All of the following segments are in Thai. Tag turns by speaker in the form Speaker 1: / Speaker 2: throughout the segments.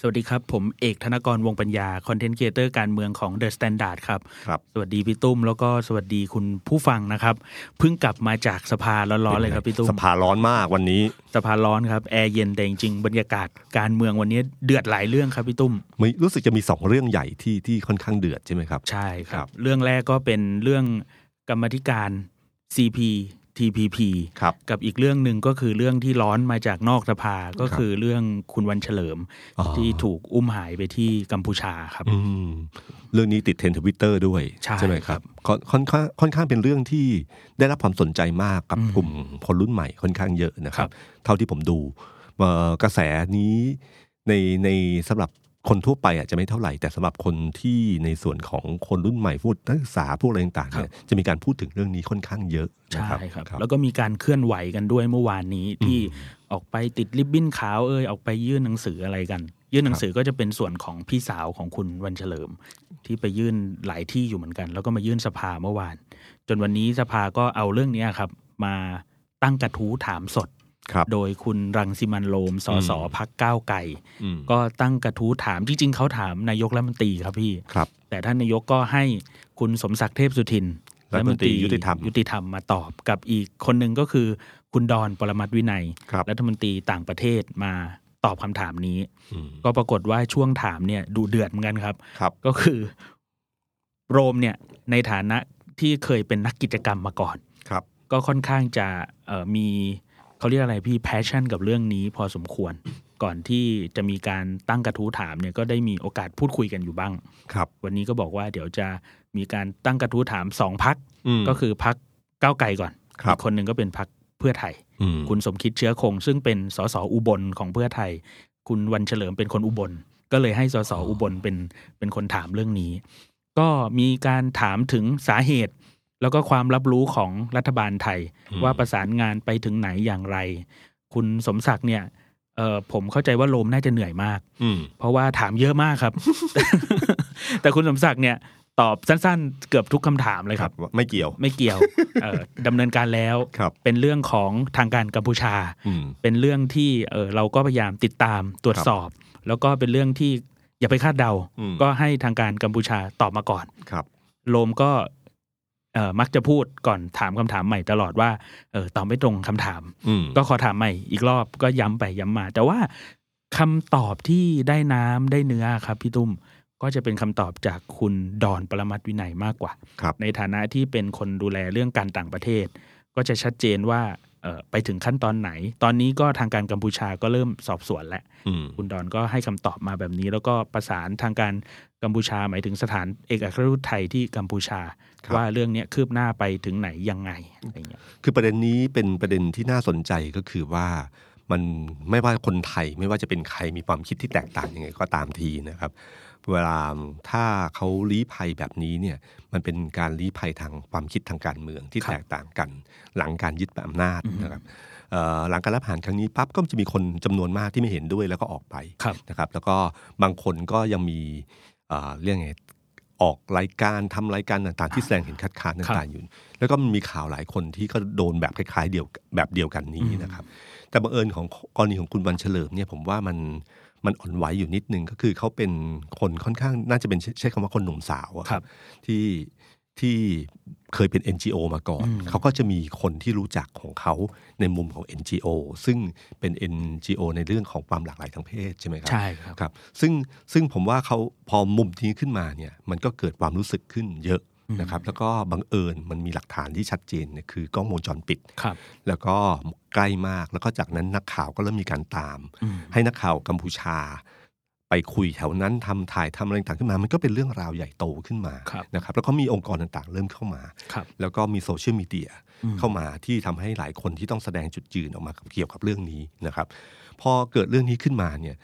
Speaker 1: สวัสดีครับ ผมเอกธนกรวงปัญญา คอนเทนต์ครีเอเตอร์การเมืองของ The Standard ครับ
Speaker 2: ครับ
Speaker 1: สวัสดีพี่ตุ้ม แล้วก็สวัสดีคุณผู้ฟังนะครับ เพิ่งกลับมาจากสภาร้อนๆเลยครับพี่ตุ้ม
Speaker 2: สภาร้อนมากวันนี้
Speaker 1: สภาร้อนครับ แอร์เย็นแต่จริงๆบรรยากาศการเมืองวันนี้เดือดหลายเรื่องครับพี่ตุ้ม
Speaker 2: มีรู้สึกจะมีสองเรื่องใหญ่ที่ที่ค่อนข้างเดือดใช่ไหมครับ
Speaker 1: ใช่ค
Speaker 2: ครั
Speaker 1: รับ
Speaker 2: บ
Speaker 1: เรื่องแรกก็เป็นเรื่องกรรมธิการ CP TPP
Speaker 2: ครับ
Speaker 1: กับอีกเรื่องหนึ่งก็คือเรื่องที่ร้อนมาจากนอกสภาก็คือเรื่องคุณวันเฉลิม
Speaker 2: อ๋อ
Speaker 1: ที่ถูกอุ้มหายไปที่กัมพูชาครับ
Speaker 2: อืมเรื่องนี้ติดเทรนด์ทวิตเตอร์ด้วย
Speaker 1: ใช่
Speaker 2: ไหมค
Speaker 1: ครั
Speaker 2: รับบค่อนค่อนข้างค่อนข้างเป็นเรื่องที่ได้รับความสนใจมากกับ
Speaker 1: อืม
Speaker 2: กลุ่มคนรุ่นใหม่ค่อนข้างเยอะนะครั
Speaker 1: ครับบ
Speaker 2: เท่าที่ผมดูเอ่อกระแสนี้ในในสำหรับ คนทั่วไปอาจจะไม่เท่าไหร่ แต่สำหรับคนที่ในส่วนของคนรุ่นใหม่พูดนักศึกษาพวกอะไรต่างๆเนี่ยจะมีการพูดถึงเรื่องนี้ค่อนข้างเยอะนะ
Speaker 1: ใช่
Speaker 2: ครับ
Speaker 1: ครับ
Speaker 2: ครับ
Speaker 1: แล้วก็มีการเคลื่อนไหวกันด้วยเมื่อวานนี้ที่ออกไปติดริบบิ้นขาวเอ่ยออกไปยื่นหนังสืออะไรกัน ยื่นหนังสือก็จะเป็นส่วนของพี่สาวของคุณวันเฉลิม ที่ไปยื่นหลายที่อยู่เหมือนกัน แล้วก็มายื่นสภาเมื่อวาน จนวันนี้สภาก็เอาเรื่องเนี้ยครับ มาตั้งกระทู้ถามสด
Speaker 2: ครับ
Speaker 1: โดยคุณรังสิมันโรมสส
Speaker 2: อืม
Speaker 1: พักก้าวไก่
Speaker 2: อืม
Speaker 1: ก็ตั้งกระทู้ถามจริง ๆเขาถามนายกรัฐมนตรีครับพี่
Speaker 2: ครับ
Speaker 1: แต่ท่านนายกก็ให้คุณสมศักดิ์เทพสุทิน
Speaker 2: รัฐมนตรียุติธรรม
Speaker 1: ยุติธรรมมาตอบกับอีกคนหนึ่งก็คือคุณดอนปรมัตถ์วินัย
Speaker 2: ครับ
Speaker 1: รัฐมนตรีต่างประเทศมาตอบคำถามนี้
Speaker 2: อืม
Speaker 1: ก็ปรากฏว่าช่วงถามเนี่ยดูเดือดเหมือนกันครับ
Speaker 2: ครับ
Speaker 1: ก็คือโรมเนี่ยในฐานะที่เคยเป็นนักกิจกรรมมาก่อน
Speaker 2: ครับ
Speaker 1: ก็ค่อนข้างจะเอ่อมี เขาเรียกอะไรพี่ passion กับเรื่องนี้พอสมควร ก่อนที่จะมีการตั้งกระทู้ถามเนี่ยก็ได้มีโอกาสพูดคุยกันอยู่บ้าง
Speaker 2: ครับ
Speaker 1: วันนี้ก็บอกว่าเดี๋ยวจะมีการตั้งกระทู้ถามสองพัก
Speaker 2: ม
Speaker 1: ก็คือพักก้าวไกลก่อน
Speaker 2: ครับ
Speaker 1: อีกคนหนึ่งก็เป็นพักเพื่อไทย
Speaker 2: ม
Speaker 1: คุณสมคิดเชื้อคง ซึ่งเป็นสสอุบลของเพื่อไทย คุณวันเฉลิมเป็นคนอุบล ก็เลยให้สสอุบลเป็นเป็นคนถามเรื่องนี้ ก็มีการถามถึงสาเหตุ แล้วก็ความรับรู้ของรัฐบาลไทย ว่าประสานงานไปถึงไหนอย่างไร คุณสมศักดิ์เนี่ยเออผมเข้าใจว่าโลมน่าจะเหนื่อยมาก
Speaker 2: อืม
Speaker 1: เพราะว่าถามเยอะมากครับ แต่คุณสมศักดิ์เนี่ยตอบสั้นๆ เกือบทุกคำถามเลย
Speaker 2: ค
Speaker 1: ค
Speaker 2: รั
Speaker 1: รั
Speaker 2: บบไม่เกี่ยว
Speaker 1: ไม่เกี่ยวเอ่อดำเนินการแล้ว
Speaker 2: ครับ
Speaker 1: เป็นเรื่องของทางการกัมพูชา
Speaker 2: อืม
Speaker 1: เป็นเรื่องที่เออเราก็พยายามติดตามตรวจสอบ แล้วก็เป็นเรื่องที่อย่าไปคาดเดา
Speaker 2: อืม
Speaker 1: ก็ให้ทางการกัมพูชาตอบมาก่อน
Speaker 2: ครับ
Speaker 1: โลมก็เออ มักจะพูดก่อนถามคำถามใหม่ตลอดว่าเออตอบไม่ตรงคำถาม
Speaker 2: อืม
Speaker 1: ก็ขอถามใหม่อีกรอบก็ย้ำไปย้ำมา แต่ว่าคำตอบที่ได้น้ำได้เนื้อครับพี่ตุ้มก็จะเป็นคำตอบจากคุณดอนปรมัตถ์วินัยมากกว่า
Speaker 2: ครับ
Speaker 1: ในฐานะที่เป็นคนดูแลเรื่องการต่างประเทศ ก็จะชัดเจนว่าเอ่อไปถึงขั้นตอนไหน ตอนนี้ก็ทางการกัมพูชาก็เริ่มสอบสวนแล้ว
Speaker 2: อืม
Speaker 1: คุณดอนก็ให้คำตอบมาแบบนี้ แล้วก็ประสานทางการ กัมพูชาหมายถึงสถานเอกอัครราชทูตไทยที่กัมพูชา
Speaker 2: ครับ
Speaker 1: ว่าเรื่องเนี้ยคืบหน้าไปถึงไหนยังไงอะไรเงี้ย
Speaker 2: คือประเด็นนี้เป็นประเด็นที่น่าสนใจก็คือว่ามันไม่ว่าคนไทยไม่ว่าจะเป็นใครมีความคิดที่แตกต่างยังไงก็ตามทีนะครับ เวลาถ้าเขาลี้ภัยแบบนี้เนี่ยมันเป็นการลี้ภัยทางความคิดทางการเมืองที่
Speaker 1: ครับ
Speaker 2: แตกต่างกัน หลังการยึดอำนาจ
Speaker 1: อือฮึ
Speaker 2: นะครับเอ่อหลังการรับผ่านครั้งนี้ปั๊บก็จะมีคนจำนวนมากที่ไม่เห็นด้วยแล้วก็ออกไป
Speaker 1: ครับ
Speaker 2: นะครับ แล้วก็บางคนก็ยังมี เอ่อเรื่องไงออกรายการทำรายการต่างๆ ที่แสดงเห็นคัดค้านต่างๆอยู่ แล้วก็มีข่าวหลายคนที่ก็โดนแบบคล้ายๆเดียวแบบเดียวกันนี้นะครับ แต่บังเอิญของกรณีของคุณวันเฉลิมเนี่ยผมว่ามันมันอ่อนไหวอยู่นิดนึงก็คือเขาเป็นคนค่อนข้างน่าจะเป็นใช้ใช้คำว่าคนหนุ่มสาวอะ
Speaker 1: ครับ
Speaker 2: ที่ ที่เคยเป็น NGO มาก่อน
Speaker 1: อืม
Speaker 2: เขาก็จะมีคนที่รู้จักของเขาในมุมของ NGO ซึ่งเป็น NGO ในเรื่องของความหลากหลายทางเพศใช่ไหมครับ
Speaker 1: ใช่ครับ
Speaker 2: ครับซึ่งซึ่งผมว่าเขาพอมุมนี้ขึ้นมาเนี่ยมันก็เกิดความรู้สึกขึ้นเยอะนะครับแล้วก็บังเอิญมันมีหลักฐานที่ชัดเจนเนี่ยคือกล้องวงจรปิด
Speaker 1: ครับ
Speaker 2: แล้วก็ใกล้มากแล้วก็จากนั้นนักข่าวก็เริ่มมีการตาม
Speaker 1: อืม
Speaker 2: ให้นักข่าวกัมพูชา ไปคุยแถวนั้นทำถ่ายทำอะไรต่างๆขึ้นมา มันก็เป็นเรื่องราวใหญ่โตขึ้นมา
Speaker 1: ครับ
Speaker 2: นะครับแล้วก็มีองค์กรต่างๆ เริ่มเข้ามา
Speaker 1: ครับ
Speaker 2: แล้วก็มีโซเชียลมีเดีย
Speaker 1: อืม
Speaker 2: เข้ามาที่ทำให้หลายคนที่ต้องแสดงจุดยืนออกมาเกี่ยวกับเรื่องนี้นะครับพอเกิดเรื่องนี้ขึ้นมาเนี่ย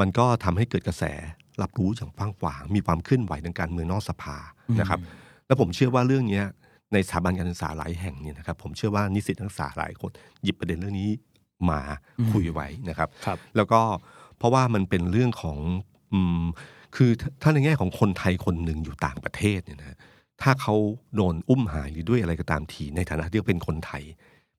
Speaker 2: มันก็ทำให้เกิดกระแสรับรู้อย่างกว้างขวางมีความเคลื่อนไหวทางการเมืองนอกสภานะครับ แล้วผมเชื่อว่าเรื่องเนี้ยในสถาบันการศึกษาหลายแห่งเนี่ยนะครับ ผมเชื่อว่านิสิตนักศึกษาหลายคนหยิบประเด็นเรื่องนี้มาคุยไว้นะครับ
Speaker 1: ครับ
Speaker 2: แล้วก็ เพราะว่ามันเป็นเรื่องของอืมคือถ้าถ้าในแง่ของคนไทยคนหนึ่งอยู่ต่างประเทศเนี่ยนะถ้าเขาโดนอุ้มหายหรือด้วยอะไรก็ตามที ในฐานะที่เขาเป็นคนไทย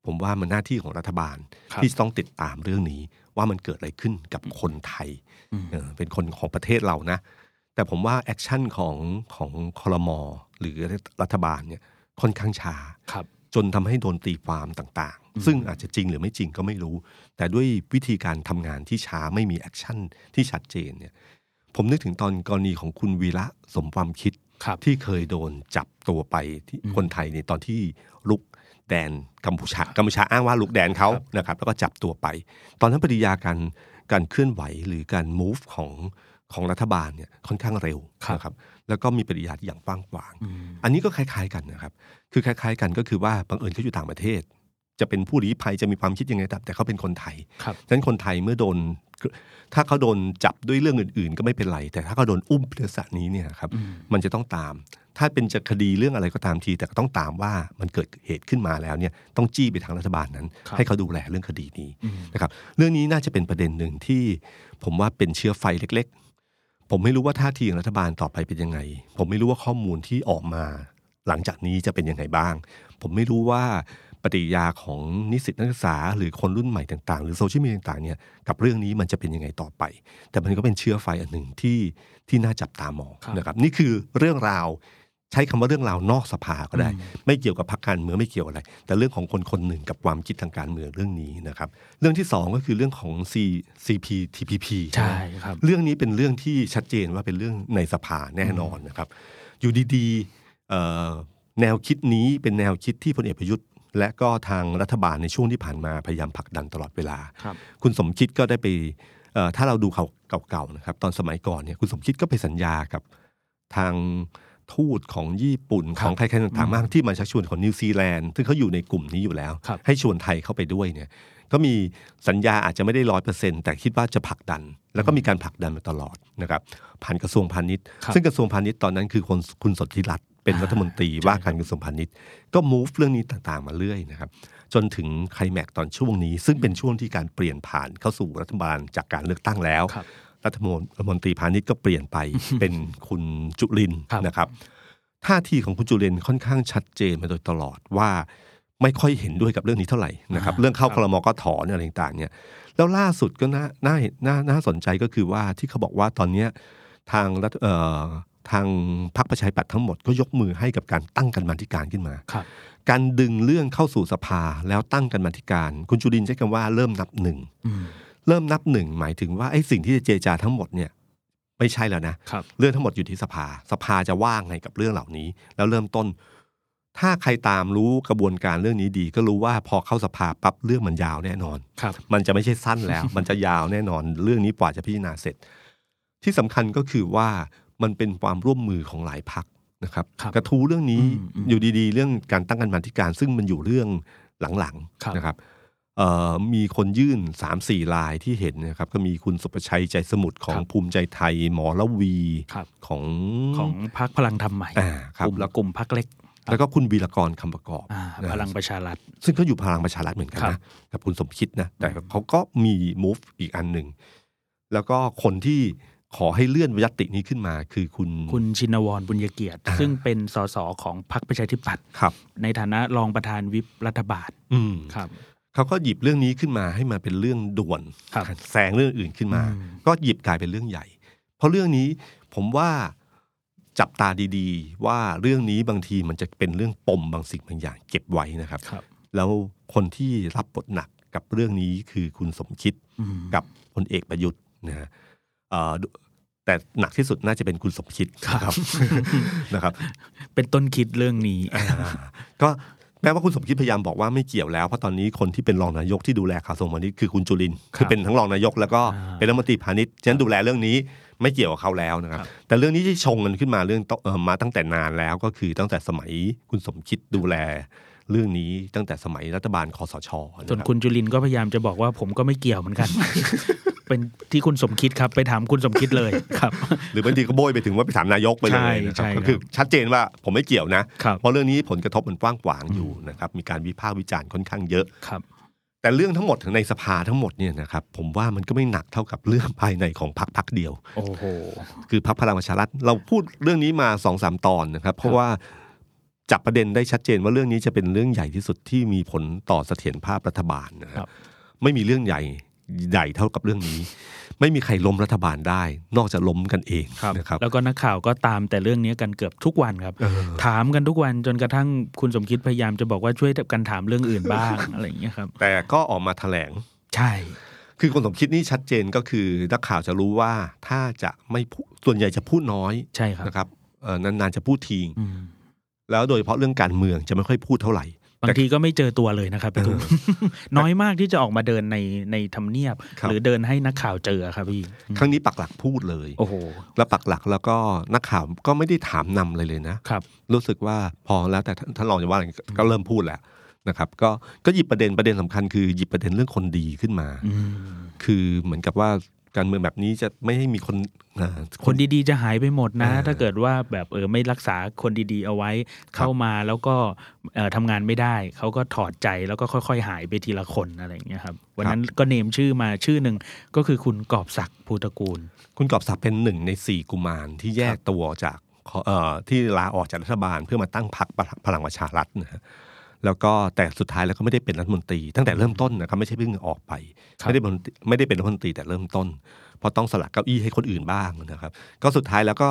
Speaker 2: ผมว่ามันหน้าที่ของรัฐบาล
Speaker 1: ครับ
Speaker 2: ที่จะต้องติดตามเรื่องนี้ ว่ามันเกิดอะไรขึ้นกับคนไทย
Speaker 1: อืม
Speaker 2: เออเป็นคนของประเทศเรานะ แต่ผมว่า action ของของครม.หรือรัฐบาลเนี่ยค่อนข้างช้า
Speaker 1: ครับ
Speaker 2: จนทำให้โดนตีความต่างๆ ซึ่งอาจจะจริงหรือไม่จริงก็ไม่รู้ แต่ด้วยวิธีการทำงานที่ช้าไม่มี action ที่ชัดเจนเนี่ยผมนึกถึงตอนกรณีของคุณวีระสมความคิด
Speaker 1: ครับ
Speaker 2: ที่เคยโดนจับตัวไปที่คนไทยในตอนที่ลุกแดนกัมพูชากัมพูชาอ้างว่าลุกแดนเขานะครับ แล้วก็จับตัวไป ตอนนั้นปฏิกิริยาการการเคลื่อนไหวหรือการ move ของของรัฐบาลเนี่ยค่อนข้างเร็ว
Speaker 1: ครับ
Speaker 2: นะครับแล้วก็มีปฏิกิริยาที่อย่างกว้างขวาง
Speaker 1: อืม
Speaker 2: อันนี้ก็คล้าย ๆกันนะครับ คือคล้ายๆ กันก็คือว่าบังเอิญเขาอยู่ต่างประเทศ จะเป็นผู้ลี้ภัยจะมีความคิดยังไงตามแต่เขาเป็นคนไทย
Speaker 1: ครับ
Speaker 2: ฉะนั้นคนไทยเมื่อโดน ถ้าเขาโดนจับด้วยเรื่องอื่น ๆ ก็ไม่เป็นไร แต่ถ้าเขาโดนอุ้มเรื่องสนี้เนี่ยครับ
Speaker 1: อืม
Speaker 2: มันจะต้องตาม ถ้าเป็นจะคดีเรื่องอะไรก็ตามที แต่ก็ต้องตามว่ามันเกิดเหตุขึ้นมาแล้วเนี่ยต้องจี้ไปทางรัฐบาลนั้น
Speaker 1: ครับ
Speaker 2: ให้เขาดูแลเรื่องคดีนี้
Speaker 1: อืม
Speaker 2: นะครับเรื่องนี้น่าจะเป็นประเด็นหนึ่งที่ผมว่าเป็นเชื้อไฟเล็กๆผมไม่รู้ว่าท่าทีของรัฐบาลต่อไปเป็นยังไง ผมไม่รู้ว่าข้อมูลที่ออกมา หลังจากนี้จะเป็นยังไงบ้าง ผมไม่รู้ว่าปฏิกิริยาของนิสิตนักศึกษาหรือคนรุ่นใหม่ต่างๆ หรือโซเชียลมีเดียต่างๆเนี่ยกับเรื่องนี้มันจะเป็นยังไงต่อไป แต่มันก็เป็นเชื้อไฟอันหนึ่งที่ที่น่าจับตามอง
Speaker 1: ครับ
Speaker 2: นะครับนี่คือเรื่องราวใช้คำว่าเรื่องราวนอกสภาก็ได้ ไม่เกี่ยวกับพรรคการเมืองไม่เกี่ยวอะไร แต่เรื่องของคนคนหนึ่งกับความคิดทางการเมืองเรื่องนี้นะครับ เรื่องที่สองก็คือเรื่องของ C CPTPP
Speaker 1: ใช่
Speaker 2: ไหม
Speaker 1: ครับ
Speaker 2: เรื่องนี้เป็นเรื่องที่ชัดเจนว่าเป็นเรื่องในสภาแน่นอนนะครับ อยู่ดีๆเอ่อ แนวคิดนี้เป็นแนวคิดที่พลเอกประยุทธ์ และก็ทางรัฐบาลในช่วงที่ผ่านมาพยายามผลักดันตลอดเวลา
Speaker 1: ครับ
Speaker 2: คุณสมคิดก็ได้ไปเอ่อถ้าเราดูข่าวเก่าๆนะครับตอนสมัยก่อนเนี่ยคุณสมคิดก็ไปสัญญากับทางทูตของญี่ปุ่น
Speaker 1: ครับ
Speaker 2: ของใครๆต่างๆมากที่มาชักชวนของนิวซีแลนด์ซึ่งเขาอยู่ในกลุ่มนี้อยู่แล้ว
Speaker 1: ครับ
Speaker 2: ให้ชวนไทยเข้าไปด้วยเนี่ยก็มีสัญญาอาจจะไม่ได้ร้อยเปอร์เซ็นแต่คิดว่าจะผลักดัน แล้วก็มีการผลักดันมาตลอดนะครับผ่านกระทรวงพาณิชย์
Speaker 1: ครับ
Speaker 2: ซึ่งกระทรวงพาณิชย์ตอนนั้นคือคนคุณสนธิรัตน์ เป็นรัฐมนตรีว่าการกระทรวงพาณิชย์ก็ move เรื่องนี้ต่างๆ มาเรื่อยนะครับ จนถึงไคลแม็กซ์ตอนช่วงนี้ ซึ่งเป็นช่วงที่การเปลี่ยนผ่านเข้าสู่รัฐบาลจากการเลือกตั้งแล้ว
Speaker 1: ครับ
Speaker 2: รัฐมนตรีพาณิชย์ก็เปลี่ยนไปเป็นคุณจุลินทร์
Speaker 1: ครับ
Speaker 2: นะครับท่าทีของคุณจุลินทร์ค่อนข้างชัดเจนมาโดยตลอดว่าไม่ค่อยเห็นด้วยกับเรื่องนี้เท่าไหร่นะครับ
Speaker 1: อ่า
Speaker 2: เรื่องเข้า
Speaker 1: ครับ
Speaker 2: คลมก็ถอนอะไรต่างๆเนี่ยแล้วล่าสุดก็น่าน่าเห็นน่าน่าสนใจก็คือว่าที่เขาบอกว่าตอนเนี้ยทางรัฐเอ่อ ทางพรรคประชาธิปัตย์ทั้งหมดก็ยกมือให้กับการตั้งกันมาธิการขึ้นมา
Speaker 1: ครับ
Speaker 2: การดึงเรื่องเข้าสู่สภาแล้วตั้งกันมาธิการ คุณจุลินทร์ใช้คำว่าเริ่มนับหนึ่ง
Speaker 1: อืม
Speaker 2: เริ่มนับหนึ่งหมายถึงว่าไอ้สิ่งที่จะเจรจาทั้งหมดเนี่ยไม่ใช่แล้วนะ
Speaker 1: ครับ
Speaker 2: เรื่องทั้งหมดอยู่ที่สภา สภาจะว่างไงกับเรื่องเหล่านี้ แล้วเริ่มต้น ถ้าใครตามรู้กระบวนการเรื่องนี้ดี ก็รู้ว่าพอเข้าสภาปั๊บเรื่องมันยาวแน่นอน
Speaker 1: ครับ
Speaker 2: มันจะไม่ใช่สั้นแล้ว มันจะยาวแน่นอน เรื่องนี้กว่าจะพิจารณาเสร็จ ที่สำคัญก็คือว่า มันเป็นความร่วมมือของหลายพักนะครับ
Speaker 1: ครับ
Speaker 2: กระทู้เรื่องนี้
Speaker 1: อืมอืม
Speaker 2: อยู่ดีๆ เรื่องการตั้งกันมาธิการ ซึ่งมันอยู่เรื่องหลัง
Speaker 1: ครับ
Speaker 2: ๆนะครับเอ่อมีคนยื่นสามสี่ลายที่เห็นนะครับ ก็มีคุณสุประชัยใจสมุทรของ
Speaker 1: ครับ
Speaker 2: ภูมิใจไทย หมอละวี
Speaker 1: ครับ
Speaker 2: ของ
Speaker 1: ของพรรคพลังธรรมใหม่
Speaker 2: อ่าครับ
Speaker 1: กลุ่ม
Speaker 2: แล้ว
Speaker 1: กลุ่มพรรคเล็ก
Speaker 2: แล้วก็คุณวีรกรคำประกอบ
Speaker 1: อ่า
Speaker 2: นะ
Speaker 1: พลังประชารัฐ
Speaker 2: ซึ่งก็อยู่พลังประชารัฐเหมือนกัน
Speaker 1: ครั
Speaker 2: นะ
Speaker 1: บ
Speaker 2: กับคุณสมคิดนะแต่เขาก็มี move อีกอันหนึ่งแล้วก็คนที่ ขอให้เลื่อนยตินี้ขึ้นมา คือคุณ
Speaker 1: คุณชินวรบุญยเกียรติ
Speaker 2: อ่า
Speaker 1: ซึ่งเป็นสสของพรรคประชาธิปัตย์
Speaker 2: ครับ
Speaker 1: ในฐานะรองประธานวิปรัฐบาล
Speaker 2: อืม
Speaker 1: ครับ
Speaker 2: เขาก็หยิบเรื่องนี้ขึ้นมาให้มาเป็นเรื่องด่วน
Speaker 1: ครับ
Speaker 2: แซงเรื่องอื่นขึ้นมา
Speaker 1: อืม
Speaker 2: ก็หยิบกลายเป็นเรื่องใหญ่ เพราะเรื่องนี้ผมว่าจับตาดีๆ ว่าเรื่องนี้บางทีมันจะเป็นเรื่องปมบางสิ่งบางอย่างเก็บไว้นะครับ
Speaker 1: ครับ
Speaker 2: แล้วคนที่รับบทหนักกับเรื่องนี้คือคุณสมคิด
Speaker 1: อืม
Speaker 2: กับพลเอกประยุทธ์นะฮะเอ่อดู แต่หนักที่สุดน่าจะเป็นคุณสมคิดนะครับนะครับ
Speaker 1: เป็นต้นคิดเรื่องนี้
Speaker 2: อ่าก็แม้ว่าคุณสมคิดพยายามบอกว่าไม่เกี่ยวแล้ว เพราะตอนนี้คนที่เป็นรองนายกที่ดูแลข่าวส่งพาณิชย์คือคุณจุลินทร์คือเป็นทั้งรองนายกแล้วก็
Speaker 1: อ่า
Speaker 2: เป็นรัฐมนตรีพาณิชย์ฉะนั้นดูแลเรื่องนี้ไม่เกี่ยวกับเขาแล้วนะครับ
Speaker 1: ครับ
Speaker 2: แต่เรื่องนี้ที่ชงกันขึ้นมาเรื่องเอ่อมาตั้งแต่นานแล้วก็คือตั้งแต่สมัยคุณสมคิดดูแลเรื่องนี้ตั้งแต่สมัยรัฐบาลคอสชนะ
Speaker 1: ส่วน
Speaker 2: รับ
Speaker 1: คุณจุลินก็พยายามจะบอกว่าผมก็ไม่เกี่ยวเหมือนกัน เป็นที่คุณสมคิดครับ ไปถามคุณสมคิดเลยครับ
Speaker 2: หรือบางทีก็โบยไปถึงว่าไปถามนายกไปเล
Speaker 1: ใช่
Speaker 2: ยนะค
Speaker 1: ใช่
Speaker 2: รับ
Speaker 1: ครับ
Speaker 2: ก็คือชัดเจนว่าผมไม่เกี่ยวนะ
Speaker 1: ครับ
Speaker 2: เพราะเรื่องนี้ผลกระทบมันกว้างขวางอยู่นะครับ มีการวิพากษ์วิจารณ์ค่อนข้างเยอะ
Speaker 1: ครับ
Speaker 2: แต่เรื่องทั้งหมดในสภาทั้งหมดเนี่ยนะครับผมว่ามันก็ไม่หนักเท่ากับเรื่องภายในของพรรคพรรคเดียว
Speaker 1: โอ้โห
Speaker 2: คือพรรคพลังประชารัฐเราพูดเรื่องนี้มาสองสามตอนนะครับ เพราะว่าจับประเด็นได้ชัดเจนว่าเรื่องนี้จะเป็นเรื่องใหญ่ที่สุดที่มีผลต่อเสถียรภาพรัฐบาลนะค
Speaker 1: ครั
Speaker 2: รับบไม่มีเรื่องใหญ่ ใหญ่เท่ากับเรื่องนี้ ไม่มีใครล้มรัฐบาลได้ นอกจากล้มกันเองนะครับ
Speaker 1: แล้วก็นักข่าวก็ตามแต่เรื่องนี้กันเกือบทุกวันครับ
Speaker 2: เออ
Speaker 1: ถามกันทุกวันจนกระทั่งคุณสมคิดพยายามจะบอกว่าช่วยกันถามเรื่องอื่นบ้างอะไรอย่างเงี้ยครับ
Speaker 2: แต่ก็ออกมาแถลง
Speaker 1: ใช่
Speaker 2: คือคนสมคิดนี่ชัดเจนก็คือนักข่าวจะรู้ว่าถ้าจะไม่พูดส่วนใหญ่จะพูดน้อย
Speaker 1: ใช่ครับ
Speaker 2: นะครับเอ่อนานๆจะพูดที
Speaker 1: อืม
Speaker 2: แล้วโดยเฉพาะเรื่องการเมืองจะไม่ค่อยพูดเท่าไหร่
Speaker 1: บางทีก็ไม่เจอตัวเลยนะครับพี่ตุ้มน้อยมากที่จะออกมาเดินในในทำเนียบ
Speaker 2: ครับ
Speaker 1: หรือเดินให้นักข่าวเจอครับพี่
Speaker 2: ครั้งนี้ปักหลักพูดเลย
Speaker 1: โอ้โห
Speaker 2: แล้วปักหลักแล้วก็นักข่าวก็ไม่ได้ถามนำเลยเลยนะ
Speaker 1: ครับ
Speaker 2: รู้สึกว่าพอแล้วแต่ท่านท่านรองจะว่าอะไรก็เริ่มพูดแล้วนะครับ ก็ก็หยิบประเด็นประเด็นสำคัญคือหยิบประเด็นเรื่องคนดีขึ้นมา
Speaker 1: อืม
Speaker 2: คือเหมือนกับว่า การเมืองแบบนี้จะไม่ให้มีคนอ่า
Speaker 1: คนดีๆ จะหายไปหมดนะ
Speaker 2: เออ
Speaker 1: ถ้าเกิดว่าแบบเออไม่รักษาคนดีๆ เอาไว้เข้ามาแล้วก็เอ่อทำงานไม่ได้ เขาก็ถอดใจแล้วก็ค่อยๆ หายไปทีละคนอะไรอย่างเงี้ยครับวันนั้นก็เนมชื่อมาชื่อหนึ่งก็คือคุณกอบศักดิ์ภูตระกูล
Speaker 2: คุณกอบศักดิ์เป็นหนึ่งในสี่กุมารที่แยกตัวจากเอ่อที่ลาออกจากรัฐบาลเพื่อมาตั้งพรรคพลังประชารัฐนะฮะ แล้วก็แต่สุดท้ายแล้วก็ไม่ได้เป็นรัฐมนตรี ตั้งแต่เริ่มต้นนะครับไม่ใช่เพิ่งออกไป
Speaker 1: ครับ
Speaker 2: ไม่ได้เป็นไม่ได้เป็นรัฐมนตรีแต่เริ่มต้น เพราะต้องสละเก้าอี้ให้คนอื่นบ้างนะครับ ก็สุดท้ายแล้วก็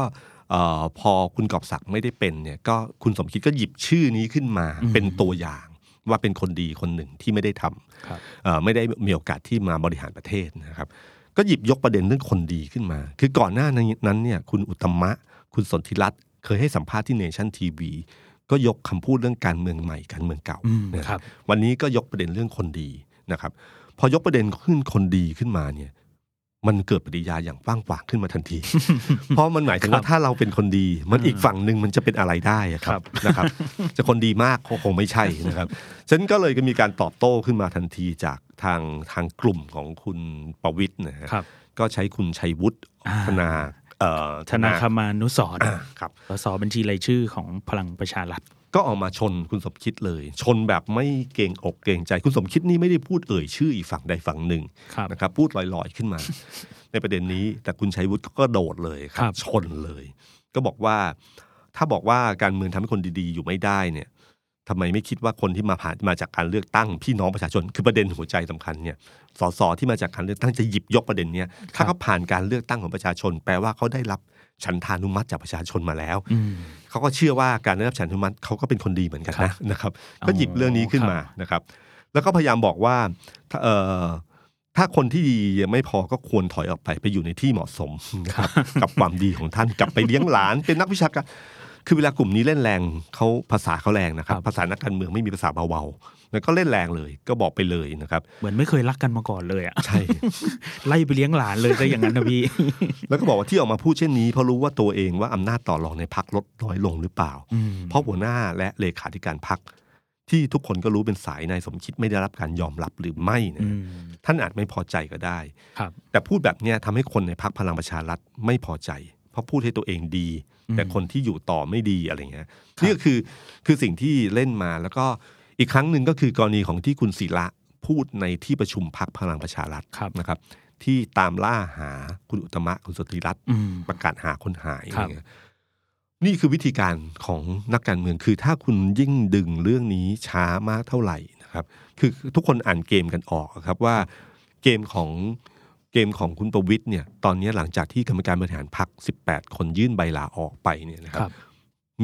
Speaker 2: เอ่อพอคุณกอบศักดิ์ไม่ได้เป็นเนี่ยก็คุณสมคิดก็หยิบชื่อนี้ขึ้นมา
Speaker 1: อืม
Speaker 2: เป็นตัวอย่างว่าเป็นคนดีคนหนึ่งที่ไม่ได้ทำ
Speaker 1: ครับ
Speaker 2: เอ่อไม่ได้มีโอกาสที่มาบริหารประเทศนะครับ ก็หยิบยกประเด็นเรื่องคนดีขึ้นมา คือก่อนหน้านั้นเนี่ยคุณอุตตมะ คุณสนธิรัตน์เคยให้สัมภาษณ์ที่เนชั่นทีวี ก็ยกคำพูดเรื่องการเมืองใหม่การเมืองเก่า
Speaker 1: อืม
Speaker 2: นะ
Speaker 1: ครับ
Speaker 2: วันนี้ก็ยกประเด็นเรื่องคนดีนะครับพอยกประเด็นขึ้นคนดีขึ้นมาเนี่ยมันเกิดปฏิกิริยาอย่างกว้างขวางขึ้นมาทันที เพราะมันหมายถึงว่าถ้าเราเป็นคนดี มันอีกฝั่งหนึ่งมันจะเป็นอะไรได้อะครับนะครับ จะคนดีมากคงไม่ใช่นะครับฉะนันก็เลยก็มีการตอบโต้ขึ้นมาทันทีจากทางทางกลุ่มของคุณประวิทย์นะฮะ
Speaker 1: ครับ
Speaker 2: ก็ใช้คุณชัยวุฒิ
Speaker 1: อ่า
Speaker 2: ธนาเอ่อ
Speaker 1: ธนาคมานุสรณ์
Speaker 2: อ่าครับ
Speaker 1: สสบัญชีรายชื่อของพลังประชารัฐ
Speaker 2: ก็ออกมาชนคุณสมคิดเลย ชนแบบไม่เกรงอกเกรงใจคุณสมคิดนี่ไม่ได้พูดเอ่ยชื่ออีกฝั่งใดฝั่งหนึ่ง
Speaker 1: ครับ
Speaker 2: นะครับพูดลอยๆขึ้นมา ในประเด็นนี้แต่คุณชัยวุฒิก็โดดเลยค
Speaker 1: ครั
Speaker 2: รับ
Speaker 1: บ
Speaker 2: ชนเลย ก็บอกว่าถ้าบอกว่าการเมืองทำให้คนดีๆ อยู่ไม่ได้เนี่ย ทำไมไม่คิดว่าคนที่มาผ่านมาจากการเลือกตั้งพี่น้องประชาชนคือประเด็นหัวใจสำคัญเนี่ยสสที่มาจากการเลือกตั้งจะหยิบยกประเด็นเนี้ยถ้าเขาผ่านการเลือกตั้งของประชาชน แปลว่าเขาได้รับฉันทานุมัติจากประชาชนมาแล้ว
Speaker 1: อืม
Speaker 2: เขาก็เชื่อว่าการได้รับฉันทานุมัติเขาก็เป็นคนดีเหมือนกัน
Speaker 1: ครั
Speaker 2: นะ
Speaker 1: บ
Speaker 2: นะครับ
Speaker 1: อ๋อ
Speaker 2: ก็หยิบเรื่องนี้ขึ้นมานะครับ แล้วก็พยายามบอกว่าถ้าเอ่อถ้าคนที่ดียังไม่พอก็ควรถอยออกไปไปอยู่ในที่เหมาะสมนะครับกับความดีของท่านกลับไปเลี้ยงหลานเป็นนักวิชาการ คือเวลากลุ่มนี้เล่นแรงเขาภาษาเขาแรงนะครับ
Speaker 1: ครับ
Speaker 2: ภาษานักการเมืองไม่มีภาษาเบาๆแล้วก็เล่นแรงเลย ก็บอกไปเลยนะครับ
Speaker 1: เหมือนไม่เคยรักกันมาก่อนเลยอะ
Speaker 2: ใช่
Speaker 1: ไล่ไปเลี้ยงหลานเลยก็อย่างนั้นนะพี่
Speaker 2: แล้วก็บอกว่าที่ออกมาพูดเช่นนี้เพราะรู้ว่าตัวเองว่าอำนาจต่อรองในพักลดน้อยลงหรือเปล่า
Speaker 1: อืม
Speaker 2: เพราะหัวหน้าและเลขาธิการพักที่ทุกคนก็รู้เป็นสายนายสมคิดไม่ได้รับการยอมรับหรือไม่เนย
Speaker 1: อืม
Speaker 2: ท่านอาจไม่พอใจก็ได้
Speaker 1: ครับ
Speaker 2: แต่พูดแบบเนี้ยทำให้คนในพักพลังประชารัฐไม่พอใจ เพราะพูดให้ตัวเองดี
Speaker 1: อืม
Speaker 2: แต่คนที่อยู่ต่อไม่ดีอะไรเงี้ยนี่ก็คือคือสิ่งที่เล่นมาแล้วก็อีกครั้งหนึ่งก็คือกรณีของที่คุณศิระพูดในที่ประชุมพักพลังประชารัฐ
Speaker 1: ครับ
Speaker 2: นะครับ ที่ตามล่าหาคุณอุตตมะคุณสนธิรัตน์
Speaker 1: อืม
Speaker 2: ประกาศหาคนหาย
Speaker 1: ครับ
Speaker 2: อะไรเงี้ยนี่คือวิธีการของนักการเมืองคือถ้าคุณยิ่งดึงเรื่องนี้ช้ามากเท่าไหร่นะครับ คือทุกคนอ่านเกมกันออกครับว่าเกมของ เกมของคุณประวิทย์เนี่ยตอนนี้หลังจากที่กรรมการบริหารพัก 18 คนยื่นใบลาออกไปเนี่ยนะค
Speaker 1: ครั
Speaker 2: รับ
Speaker 1: บ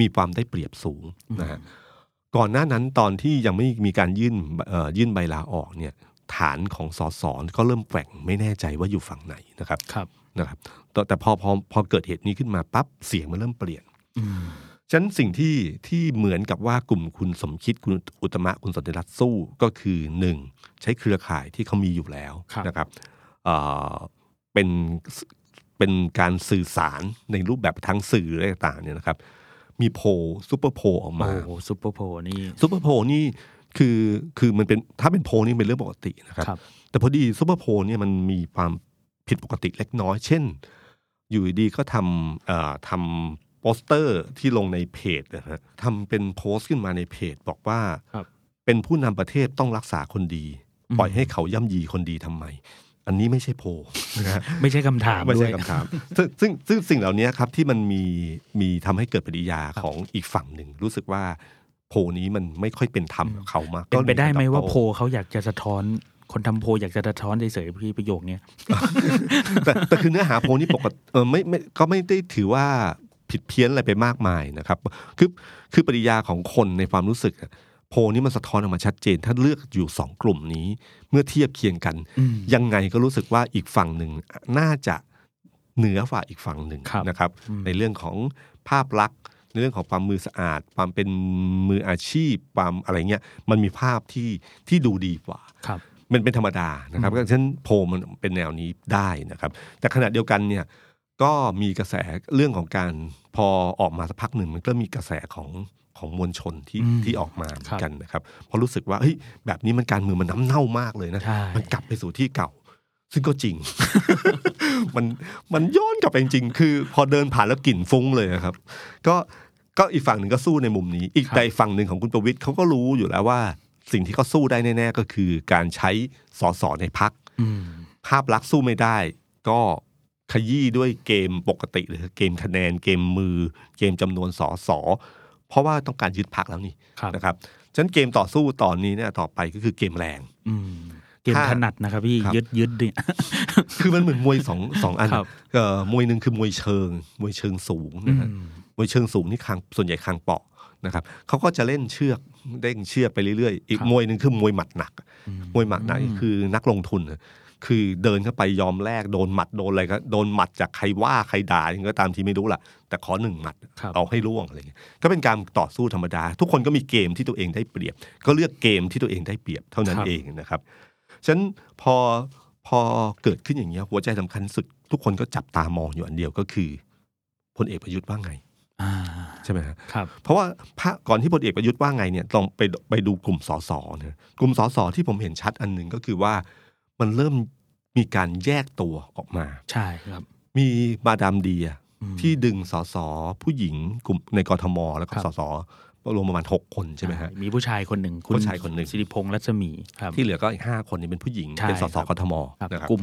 Speaker 2: มีความได้เปรียบสูงนะฮะก่อนหน้านั้นตอนที่ยังไม่มีการยื่นเอ่อยื่นใบลาออกเนี่ยฐานของสสก็เริ่มแกว่งไม่แน่ใจว่าอยู่ฝั่งไหนนะครับ
Speaker 1: ครับ
Speaker 2: นะครับแต่แต่พอพอพอเกิดเหตุนี้ขึ้นมาปั๊บเสียงมันเริ่มเปลี่ยน
Speaker 1: อืม
Speaker 2: ฉะนั้นสิ่งที่ที่เหมือนกับว่ากลุ่มคุณสมคิดคุณอุตตมะคุณสนธิรัตน์สู้ก็คือหนึ่งใช้เครือข่ายที่เขามีอยู่แล้ว
Speaker 1: ครับ
Speaker 2: นะครับ เอ่อเป็นเป็นการสื่อสารในรูปแบบทางสื่ออะไรต่างๆเนี่ยนะครับ มีโพลซูเปอร์โพลออก
Speaker 1: โอ้
Speaker 2: มา
Speaker 1: โหซุปเปอร์โพลนี่
Speaker 2: ซูเปอร์โพลนี่คือคือมันเป็นถ้าเป็นโพลนี่เป็นเรื่องปกตินะครับ
Speaker 1: ครับ
Speaker 2: แต่พอดีซูเปอร์โพลเนี่ยมันมีความผิดปกติเล็กน้อย เช่น อยู่ดีๆก็ทำเอ่อทำโปสเตอร์ที่ลงในเพจนะฮะทำเป็นโพสต์ขึ้นมาในเพจบอกว่า
Speaker 1: ครับ
Speaker 2: เป็นผู้นำประเทศต้องรักษาคนดี
Speaker 1: อืม
Speaker 2: ปล่อยให้เขาย่ำยีคนดีทำไม อันนี้ไม่ใช่โพลนะฮะ
Speaker 1: ไม่ใช่คำถาม
Speaker 2: ไม่ใช่ด้ว
Speaker 1: ย
Speaker 2: คำถามซึ่งซึ่งซึ่งสิ่งเหล่านี้ครับที่มันมีมีทำให้เกิดปฏิกิริยาของอีกฝั่งหนึ่งรู้สึกว่าโพลนี้มันไม่ค่อยเป็นธรรมกับเขามาก
Speaker 1: เป็นไปได้ไหม
Speaker 2: ก็เลย
Speaker 1: ว่า
Speaker 2: ตอบ
Speaker 1: โพลเขาอยากจะสะท้อนคนทำโพลอยากจะสะท้อนเฉยๆพี่ประโยคเนี้ย
Speaker 2: แต่แต่คือเนื้อหาโพลนี่ปกติเออไม่ไม่ก็ไม่ได้ถือว่าผิดเพี้ยนอะไรไปมากมายนะครับ คือคือปริยาของคนในความรู้สึกอะ โพลนี้มันสะท้อนออกมาชัดเจน ถ้าเลือกอยู่สองกลุ่มนี้ เมื่อเทียบเคียงกัน
Speaker 1: อืม
Speaker 2: ยังไงก็รู้สึกว่าอีกฝั่งหนึ่งน่าจะเหนือฝ่าอีกฝั่งหนึ่ง
Speaker 1: ครับ
Speaker 2: นะครับ
Speaker 1: อืม
Speaker 2: ในเรื่องของภาพลักษณ์ในเรื่องของความมือสะอาด ความเป็นมืออาชีพความอะไรเงี้ยมันมีภาพที่ที่ดูดีกว่า
Speaker 1: ครับ
Speaker 2: มันเป็นธรรมดานะครับเพราะฉะนั้นโพลมันเป็นแนวนี้ได้นะครับ แต่ขณะเดียวกันเนี่ยก็มีกระแสเรื่องของการพอออกมาสักพักหนึ่งมันก็มีกระแสของ ของมวลชนที่
Speaker 1: อืม
Speaker 2: ที่ออกมาเหมื
Speaker 1: ครั
Speaker 2: อบนกันนะครับเพราะรู้สึกว่าเฮ้ยแบบนี้มันการเมืองมันน้ำเน่ามากเลยนะ
Speaker 1: ใช่
Speaker 2: มันกลับไปสู่ที่เก่า ซึ่งก็จริง มันมันย้อนกลับไปจริงๆคือ พอเดินผ่านแล้วกลิ่นฟุ้งเลยนะครับ ก็ก็อีกฝั่งหนึ่งก็สู้ในมุมนี้ อีก
Speaker 1: ครับ
Speaker 2: แต่อีกฝั่งหนึ่งของคุณประวิทย์เขาก็รู้อยู่แล้วว่า สิ่งที่เขาสู้ได้แน่ๆก็คือการใช้สสในพัก
Speaker 1: อืม
Speaker 2: ภาพลักษณ์สู้ไม่ได้ ก็ขยี้ด้วยเกมปกติเลยเกมคะแนนเกมมือ เกมจำนวนสอสอ เพราะว่าต้องการยึดพักแล้วนี่
Speaker 1: ครับ
Speaker 2: นะครับฉะนั้นเกมต่อสู้ตอนนี้เนี่ยต่อไปก็คือเกมแรง
Speaker 1: อืมเกม
Speaker 2: ถ้า
Speaker 1: ถนัดนะครับพี่
Speaker 2: ครับ
Speaker 1: ยึดยึดเนี่ย
Speaker 2: คือมันเหมือนมวยสองสองอัน
Speaker 1: ครับ
Speaker 2: เอ่อมวยหนึ่งคือมวยเชิง มวยเชิงสูงนะฮะ
Speaker 1: อืม
Speaker 2: มวยเชิงสูงนี่คางส่วนใหญ่คางเปาะนะครับเขาก็จะเล่นเชือกเด้งเชือกไปเรื่อยๆ อีก
Speaker 1: ครับ
Speaker 2: มวยหนึ่งคือมวยหมัดหนัก
Speaker 1: อื
Speaker 2: มวยหมัดหนักนี่คือนักลงทุนน่ะ คือเดินเข้าไปยอมแลกโดนหมัดโดนอะไรก็โดนหมัดจากใครว่าใครด่ายังก็ตามทีไม่รู้ล่ะ แต่ขอหนึ่งหมัด
Speaker 1: ครับ
Speaker 2: เอาให้ล่วงอะไรเงี้ยก็เป็นการต่อสู้ธรรมดา ทุกคนก็มีเกมที่ตัวเองได้เปรียบ ก็เลือกเกมที่ตัวเองได้เปรียบเท่านั้นเองนะครับฉะนั้นพอพอเกิดขึ้นอย่างเงี้ยหัวใจสำคัญสุด ทุกคนก็จับตามองอยู่อันเดียวก็คือพลเอกประยุทธ์ว่าไง
Speaker 1: อ่า
Speaker 2: ใช่ไหมฮะ
Speaker 1: ครับ
Speaker 2: เพราะว่าพระก่อนที่พลเอกประยุทธ์ว่าไงเนี่ยลองไปไปดูกลุ่มสสเนี่ยกลุ่มสสที่ผมเห็นชัดอันหนึ่งก็คือว่า มันเริ่มมีการแยกตัวออกมา
Speaker 1: ใช่ครับ
Speaker 2: มีมาดามเดีย
Speaker 1: อืม
Speaker 2: ที่ดึงสสผู้หญิงกลุ่มในกรทม แล้วก็
Speaker 1: ครับ
Speaker 2: สสรวมประมาณหกคนใช่ไหมฮะ
Speaker 1: มีผู้ชายคนหนึ่งคุณ
Speaker 2: ผู้ชายคนหนึ่ง
Speaker 1: สิริพงษ์รัศมีครับ
Speaker 2: ที่เหลือก็อีกห้าคนนี่เป็นผู้หญิง
Speaker 1: ใช่
Speaker 2: เป็นสส
Speaker 1: ครับ
Speaker 2: กทม
Speaker 1: ครับ
Speaker 2: นะครับ
Speaker 1: กลุ่ม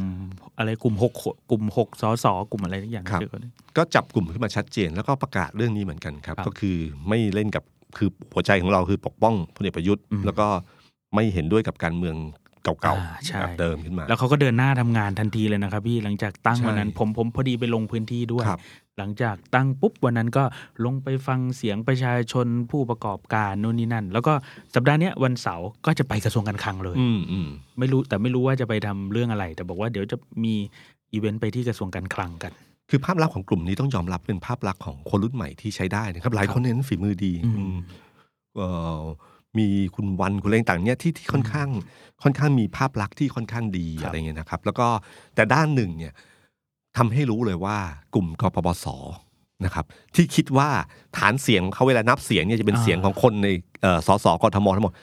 Speaker 1: อะไรกลุ่มหกคนกลุ่มหกสอสอกลุ่มอะไรทุกอย่าง
Speaker 2: ครับ
Speaker 1: เดี๋ยวก่อนนะ
Speaker 2: ก็จับกลุ่มขึ้นมาชัดเจน แล้วก็ประกาศเรื่องนี้เหมือนกันครับ
Speaker 1: ครับ
Speaker 2: ก็คือไม่เล่นกับคือหัวใจของเราคือปกป้องพลเอกประยุทธ์
Speaker 1: อืม
Speaker 2: แล้วก็ไม่เห็นด้วยกับการเมือง เก่า
Speaker 1: อ่าใช่
Speaker 2: ๆแบบเดิมขึ้นมา
Speaker 1: แล้วเขาก็เดินหน้าทำงานทันทีเลยนะครับพี่หลังจากตั้ง
Speaker 2: ใช่
Speaker 1: วันนั้นผมผมพอดีไปลงพื้นที่ด้วย
Speaker 2: ครับ
Speaker 1: หลังจากตั้งปุ๊บวันนั้นก็ลงไปฟังเสียงประชาชนผู้ประกอบการนู่นนี่นั่น แล้วก็สัปดาห์เนี้ยวันเสาร์ก็จะไปกระทรวงการคลังเลย
Speaker 2: อืมอืม
Speaker 1: ไม่รู้แต่ไม่รู้ว่าจะไปทำเรื่องอะไร แต่บอกว่าเดี๋ยวจะมีอีเวนต์ไปที่กระทรวงการคลังกัน
Speaker 2: คือภาพลักษณ์ของกลุ่มนี้ต้องยอมรับเป็นภาพลักษณ์ของคนรุ่นใหม่ที่ใช้ได้นะครับ หลายคนเน้นฝีมือดี
Speaker 1: อื ม
Speaker 2: อืมเอ่อมีคุณวันคุณอะไรต่างๆเนี่ยที่ที่ค่อนข้างค่อนข้างมีภาพลักษณ์ที่ค่อนข้างดี
Speaker 1: ครับ
Speaker 2: อะไรเงี้ยนะครับ แล้วก็แต่ด้านหนึ่งเนี่ยทำให้รู้เลยว่ากลุ่มกปปสนะครับที่คิดว่าฐานเสียงของเขาเวลานับเสียงเนี่ยจะเป็นเสียงของคนในเอ่อสสกทมทั้งหมด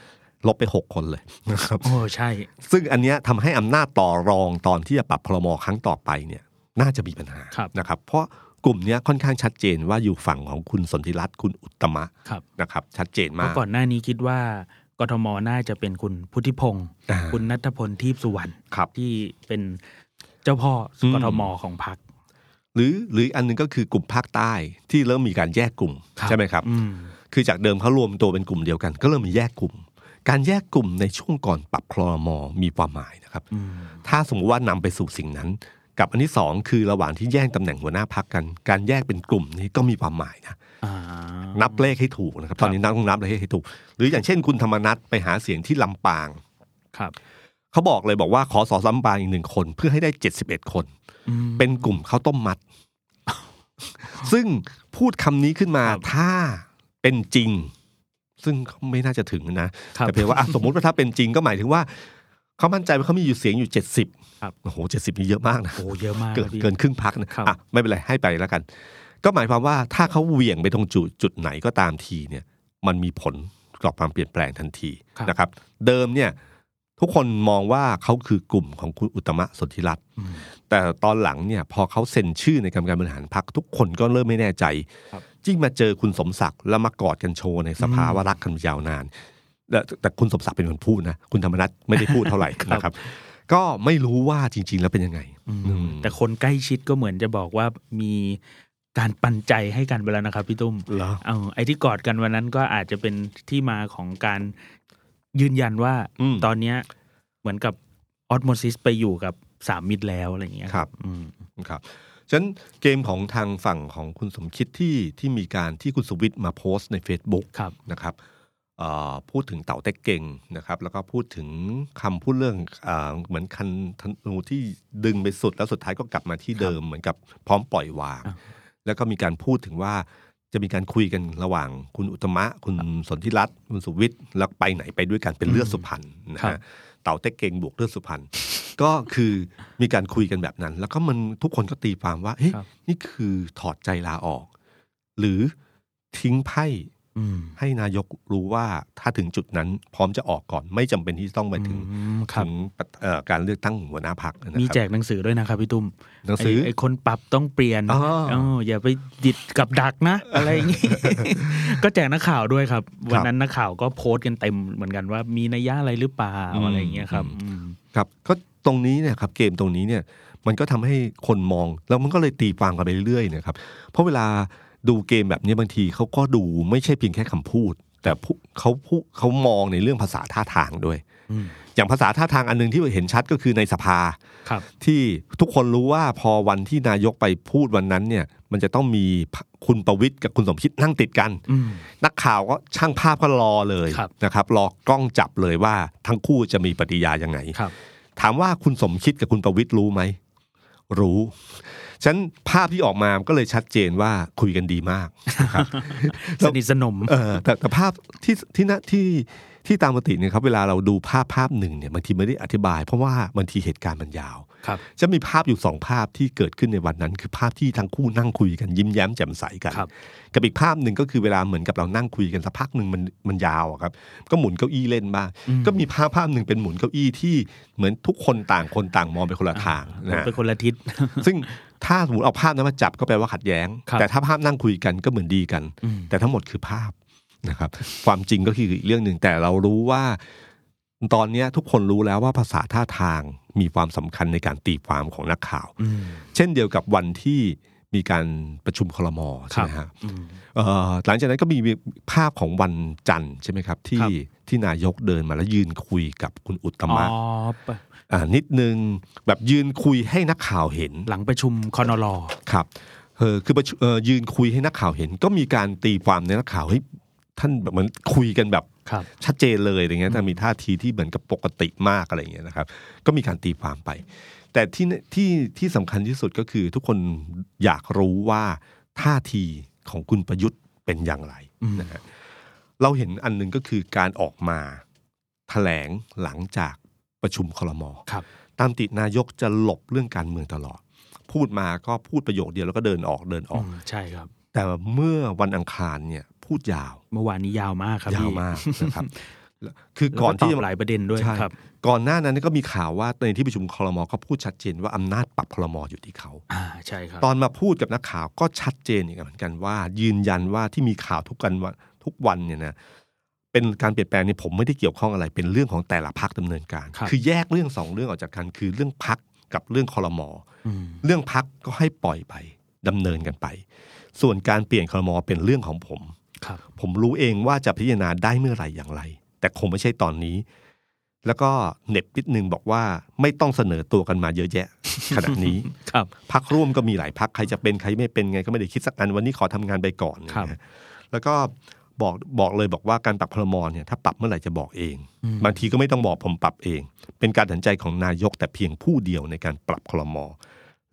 Speaker 2: ลบไปหกคนเลยนะครับ
Speaker 1: โอ้ใช่
Speaker 2: ซึ่งอันเนี้ยทำให้อำนาจต่อรองตอนที่จะปรับพรมครั้งต่อไปเนี่ยน่าจะมีปัญหา
Speaker 1: ครับ
Speaker 2: นะครับ เพราะ กลุ่มเนี้ยค่อนข้างชัดเจนว่าอยู่ฝั่งของคุณสนธิรัตน์คุณอุตตมะ
Speaker 1: ครับ
Speaker 2: นะครับชัดเจน
Speaker 1: เพ
Speaker 2: มาก
Speaker 1: ราะก่อนหน้านี้คิดว่ากทมน่าจะเป็นคุณพุทธิพงศ์
Speaker 2: อ่า
Speaker 1: คุณนัทพลทีพสุวรรณ
Speaker 2: ครับ
Speaker 1: ที่เป็นเจ้าพ่ออ
Speaker 2: ม
Speaker 1: กทมของพรรค
Speaker 2: หรือหรืออันหนึงก็คือกลุ่มภาคใต้ที่เริ่มมีการแยกกลุ่ม
Speaker 1: ครับ
Speaker 2: ใช่ไหมครับ
Speaker 1: อืม
Speaker 2: คือจากเดิมเขารวมตัวเป็นกลุ่มเดียวกัน ก็เริ่มมีแยกกลุ่ม การแยกกลุ่มในช่วงก่อนปรับคลอมมีความหมายนะครับ
Speaker 1: อืม
Speaker 2: ถ้าสมมติว่านำไปสู่สิ่งนั้น กับอันที่สองคือระหว่างที่แย่งตำแหน่งหัวหน้าพักกัน การแยกเป็นกลุ่มนี้ก็มีความหมายนะ
Speaker 1: อ่า
Speaker 2: นับเลขให้ถูกนะครับ
Speaker 1: ครับ
Speaker 2: ตอนนี้นับต้องนับเลขให้ถูก หรืออย่างเช่นคุณธรรมนัฐไปหาเสียงที่ลำปาง
Speaker 1: ครับ
Speaker 2: เขาบอกเลยบอกว่าขอสอลำปางอีกหนึ่งคนเพื่อให้ได้เจ็ดสิบเอ็ดคน
Speaker 1: อืม
Speaker 2: เป็นกลุ่มข้าวต้มมัด ซึ่งพูดคำนี้ขึ้นมา
Speaker 1: ครับ
Speaker 2: ถ้าเป็นจริง ซึ่งเขาไม่น่าจะถึงนะ
Speaker 1: ครับ
Speaker 2: แต่เพียงว่าอะสมมุติว่าถ้าเป็นจริงก็หมายถึงว่า เขามั่นใจว่าเขามีอยู่เสียงอยู่เจ็ดสิบ
Speaker 1: ครับ
Speaker 2: โอ้โหเจ็ดสิบนี่เยอะมากนะ
Speaker 1: โอ้เยอะมาก
Speaker 2: เกิน
Speaker 1: ครับพี่
Speaker 2: เกินครึ่งพักนะครับอะไม่เป็นไรให้ไปแล้วกัน ก็หมายความว่าถ้าเขาเหวี่ยงไปตรงจุดจุดไหนก็ตามทีเนี่ย มันมีผลต่อความเปลี่ยนแปลงทันที
Speaker 1: ครับ
Speaker 2: นะครับ เดิมเนี่ยทุกคนมองว่าเขาคือกลุ่มของคุณอุตตมะสนธิรัตน์
Speaker 1: อืม
Speaker 2: แต่ตอนหลังเนี่ยพอเขาเซ็นชื่อในกรรมการบริหารพรรคทุกคนก็เริ่มไม่แน่ใจ
Speaker 1: ครับ
Speaker 2: ยิ่งมาเจอคุณสมศักดิ์แล้วมากอดกันโชว์ในสภาว่ารักกันยาวนาน แต่แต่คุณสมศักดิ์เป็นคนพูดนะ คุณธรรมนัฐไม่ได้พูดเท่าไหร่นะครับ ก็ไม่รู้ว่าจริง ๆ แล้วเป็นยังไง
Speaker 1: อืม
Speaker 2: อืม
Speaker 1: แต่คนใกล้ชิดก็เหมือนจะบอกว่ามีการปันใจให้กันไปแล้วนะครับพี่ตุ้ม
Speaker 2: เหรอ
Speaker 1: เอาไอ้ที่กอดกันวันนั้นก็อาจจะเป็นที่มาของการยืนยันว่า
Speaker 2: อืม
Speaker 1: ตอนเนี้ยเหมือนกับ osmosis ไปอยู่กับสามมิตรแล้วอะไรอย่างเงี้ย
Speaker 2: ครับ
Speaker 1: อืม
Speaker 2: ครับฉะนั้นเกมของทางฝั่งของคุณสมคิดที่ที่มีการที่คุณสุวิทย์มาโพสต์ใน Facebook
Speaker 1: ครับ
Speaker 2: นะครับเอ่อ พูดถึงเต่าเต็กเก่งนะครับ แล้วก็พูดถึงคำพูดเรื่องอาเหมือนคันธนูที่ดึงไปสุดแล้วสุดท้ายก็กลับมาที่เดิมเหมือนกับพร้อมปล่อยวาง
Speaker 1: อ่า
Speaker 2: แล้วก็มีการพูดถึงว่าจะมีการคุยกันระหว่างคุณอุตตมะ คุณสนธิรัตน์คุณสุวิทย์แล้วไปไหนไปด้วยกันเป็นเลือดสุพรรณนะ
Speaker 1: ครั
Speaker 2: ฮะ
Speaker 1: บ
Speaker 2: เต่าเต็กเก่งบวกเลือดสุพรรณก็คือมีการคุยกันแบบนั้น แล้วก็มันทุกคนก็ตีความว่าเฮ้ย
Speaker 1: ครับ
Speaker 2: นี่คือถอดใจลาออก หรือทิ้งไพ่
Speaker 1: อืม
Speaker 2: ให้นายกรู้ว่าถ้าถึงจุดนั้นพร้อมจะออกก่อนไม่จำเป็นที่ต้องไปถึง
Speaker 1: อืมครับ
Speaker 2: ถึงเอ่อการเลือกตั้งหัวหน้าพักนะ
Speaker 1: มี
Speaker 2: ครับ
Speaker 1: แจกหนังสือด้วยนะครับพี่ตุ้ม
Speaker 2: หนังสือ
Speaker 1: ไไอ้คนปรับต้องเปลี่ยน
Speaker 2: อ๋อ
Speaker 1: เอออย่าไปดิดกับดักนะ อะไรอย่างงี้ก็แจกนักข่าวด้วยครับ วันนั้นนักข่าวก็โพสต์กันเต็มเหมือนกันว่ามีนัยยะอะไรหรือเปล่าอะไรอย่างเงี้ยครับอืม
Speaker 2: ครับก็ตรงนี้เนี่ยครับเกมตรงนี้เนี่ยมันก็ทำให้คนมองแล้วมันก็เลยตีความกันไปเรื่อยๆนะครับเพราะเวลา ดูเกมแบบนี้บางทีเขาก็ดูไม่ใช่เพียงแค่คำพูด แต่ผู้เขาพูดเขามองในเรื่องภาษาท่าทางด้วย
Speaker 1: อืม
Speaker 2: อย่างภาษาท่าทางอันหนึงที่เห็นชัดก็คือในสภา
Speaker 1: ครับ
Speaker 2: ที่ทุกคนรู้ว่าพอวันที่นายกไปพูดวันนั้นเนี่ย มันจะต้องมีคุณประวิตยกับคุณสมคิดนั่งติดกัน
Speaker 1: อืม
Speaker 2: นักข่าวก็ช่างภาพก็รอเลย
Speaker 1: ครับ
Speaker 2: นะครับ รอกล้องจับเลยว่าทั้งคู่จะมีปฏิกิริยายังไง
Speaker 1: ครับ
Speaker 2: ถามว่าคุณสมคิดกับคุณประวิตยรู้ไหมรู้ ฉะนั้นภาพที่ออกมาก็เลยชัดเจนว่าคุยกันดีมากนะครับ
Speaker 1: สนิทสนม
Speaker 2: เออแต่แต่ภาพที่ที่นะที่ที่ตามปกติเนี่ยครับเวลาเราดูภาพภาพหนึ่งเนี่ยบางทีไม่ได้อธิบาย เพราะว่าบางทีเหตุการณ์มันยาว
Speaker 1: ครับ
Speaker 2: จะมีภาพอยู่สองภาพที่เกิดขึ้นในวันนั้น คือภาพที่ทั้งคู่นั่งคุยกันยิ้มแย้มแจ่มใสกัน
Speaker 1: ครับ
Speaker 2: กับอีกภาพหนึ่งก็คือเวลาเหมือนกับเรานั่งคุยกันสักพักหนึ่งมันมันยาวอะครับ ก็หมุนเก้าอี้เล่นบ้าง
Speaker 1: อืม
Speaker 2: ก็มีภาพภาพหนึ่งเป็นหมุนเก้าอี้ที่เหมือนทุกคนต่างคนต่างมองไปคนละทางนะ
Speaker 1: เป็นคนละทิศ
Speaker 2: ซึ่ง ถ้าสมมติเอาภาพนั้นมาจับก็แปลว่าขัดแย้ง
Speaker 1: ครับ
Speaker 2: แต่ถ้าภาพนั่งคุยกันก็เหมือนดีกัน
Speaker 1: อืม
Speaker 2: แต่ทั้งหมดคือภาพนะครับ ความจริงก็คืออีกเรื่องหนึ่งแต่เรารู้ว่า ตอนเนี้ยทุกคนรู้แล้วว่าภาษาท่าทางมีความสำคัญในการตีความของนักข่าว
Speaker 1: อืม
Speaker 2: เช่นเดียวกับวันที่มีการประชุมคลมใช่ไหม
Speaker 1: ครั
Speaker 2: ฮะ
Speaker 1: บอืม
Speaker 2: เอ่อหลังจากนั้นก็มีภาพของวันจันทร์ใช่ไหมครับที่
Speaker 1: ครับ
Speaker 2: ที่นายกเดินมาแล้วยืนคุยกับคุณอุตต
Speaker 1: อ๋อ
Speaker 2: มะ อ่านิดนึงแบบยืนคุยให้นักข่าวเห็น
Speaker 1: หลังประชุมคอนรอ
Speaker 2: ครับเออคือประชุเอ่อยืนคุยให้นักข่าวเห็น ก็มีการตีความในนักข่าวเฮ้ยท่านแบบเหมือนคุยกันแบบ
Speaker 1: ครับ
Speaker 2: ชัดเจนเลยอะไรเงี้ยแต่มีท่าทีที่เหมือนกับปกติมากอะไรเงี้ยนะครับ ก็มีการตีความไป แต่ที่ที่ที่สำคัญที่สุดก็คือทุกคนอยากรู้ว่าท่าทีของคุณประยุทธ์เป็นอย่างไร
Speaker 1: อืม
Speaker 2: นะฮะเราเห็นอันหนึ่งก็คือการออกมาแถลงหลังจาก ประชุมคลม
Speaker 1: ครับ
Speaker 2: ตามตินายกจะหลบเรื่องการเมืองตลอด พูดมาก็พูดประโยคเดียวแล้วก็เดินออกเดินออก
Speaker 1: มใช่ครับ
Speaker 2: แต่เมื่อวันอังคารเนี่ยพูดยาว
Speaker 1: เมื่อวานนี้ยาวมากครับ
Speaker 2: ยาว
Speaker 1: พี่
Speaker 2: มากนะครับคือ
Speaker 1: แล้ว
Speaker 2: ก่อน
Speaker 1: ต
Speaker 2: ที่
Speaker 1: อบหลายประเด็นด้วย
Speaker 2: ใช่
Speaker 1: ครับ
Speaker 2: ก่อนหน้านั้นก็มีข่าวว่าในที่ประชุมคลมก็พูดชัดเจนว่าอำนาจปรับคลมอยู่ที่เขา
Speaker 1: อ่าใช่ครับ
Speaker 2: ตอนมาพูดกับนักข่าวก็ชัดเจนอีกเหมือนกันว่า ยืนยันว่าที่มีข่าวทุกกันว่าทุกวันเนี่ยนะ เป็นการเปลี่ยนแปลงนี่ผมไม่ได้เกี่ยวข้องอะไร เป็นเรื่องของแต่ละพักดำเนินการ
Speaker 1: ครับ
Speaker 2: คือแยกเรื่องสองเรื่องออกจากกัน คือเรื่องพักกับเรื่องคลม
Speaker 1: อืม
Speaker 2: เรื่องพักก็ให้ปล่อยไปดำเนินกันไป ส่วนการเปลี่ยนคลมเป็นเรื่องของผม
Speaker 1: ครับ
Speaker 2: ผมรู้เองว่าจะพิจารณาได้เมื่อไหร่อย่างไร แต่คงไม่ใช่ตอนนี้ แล้วก็เหน็บนิดนึงบอกว่าไม่ต้องเสนอตัวกันมาเยอะแยะ ขนาดนี้
Speaker 1: ครับ
Speaker 2: พักร่วมก็มีหลายพักใครจะเป็นใครไม่เป็นไงก็ไม่ได้คิดสักอันวันนี้ขอทำงานไปก่อน
Speaker 1: ครับ
Speaker 2: นะฮะแล้วก็ บอกบอกเลยบอกว่าการปรับพลมเนี่ยถ้าปรับเมื่อไหร่จะบอกเอง
Speaker 1: อืม
Speaker 2: บางทีก็ไม่ต้องบอกผมปรับเอง เป็นการตัดสินใจของนายกแต่เพียงผู้เดียวในการปรับคลม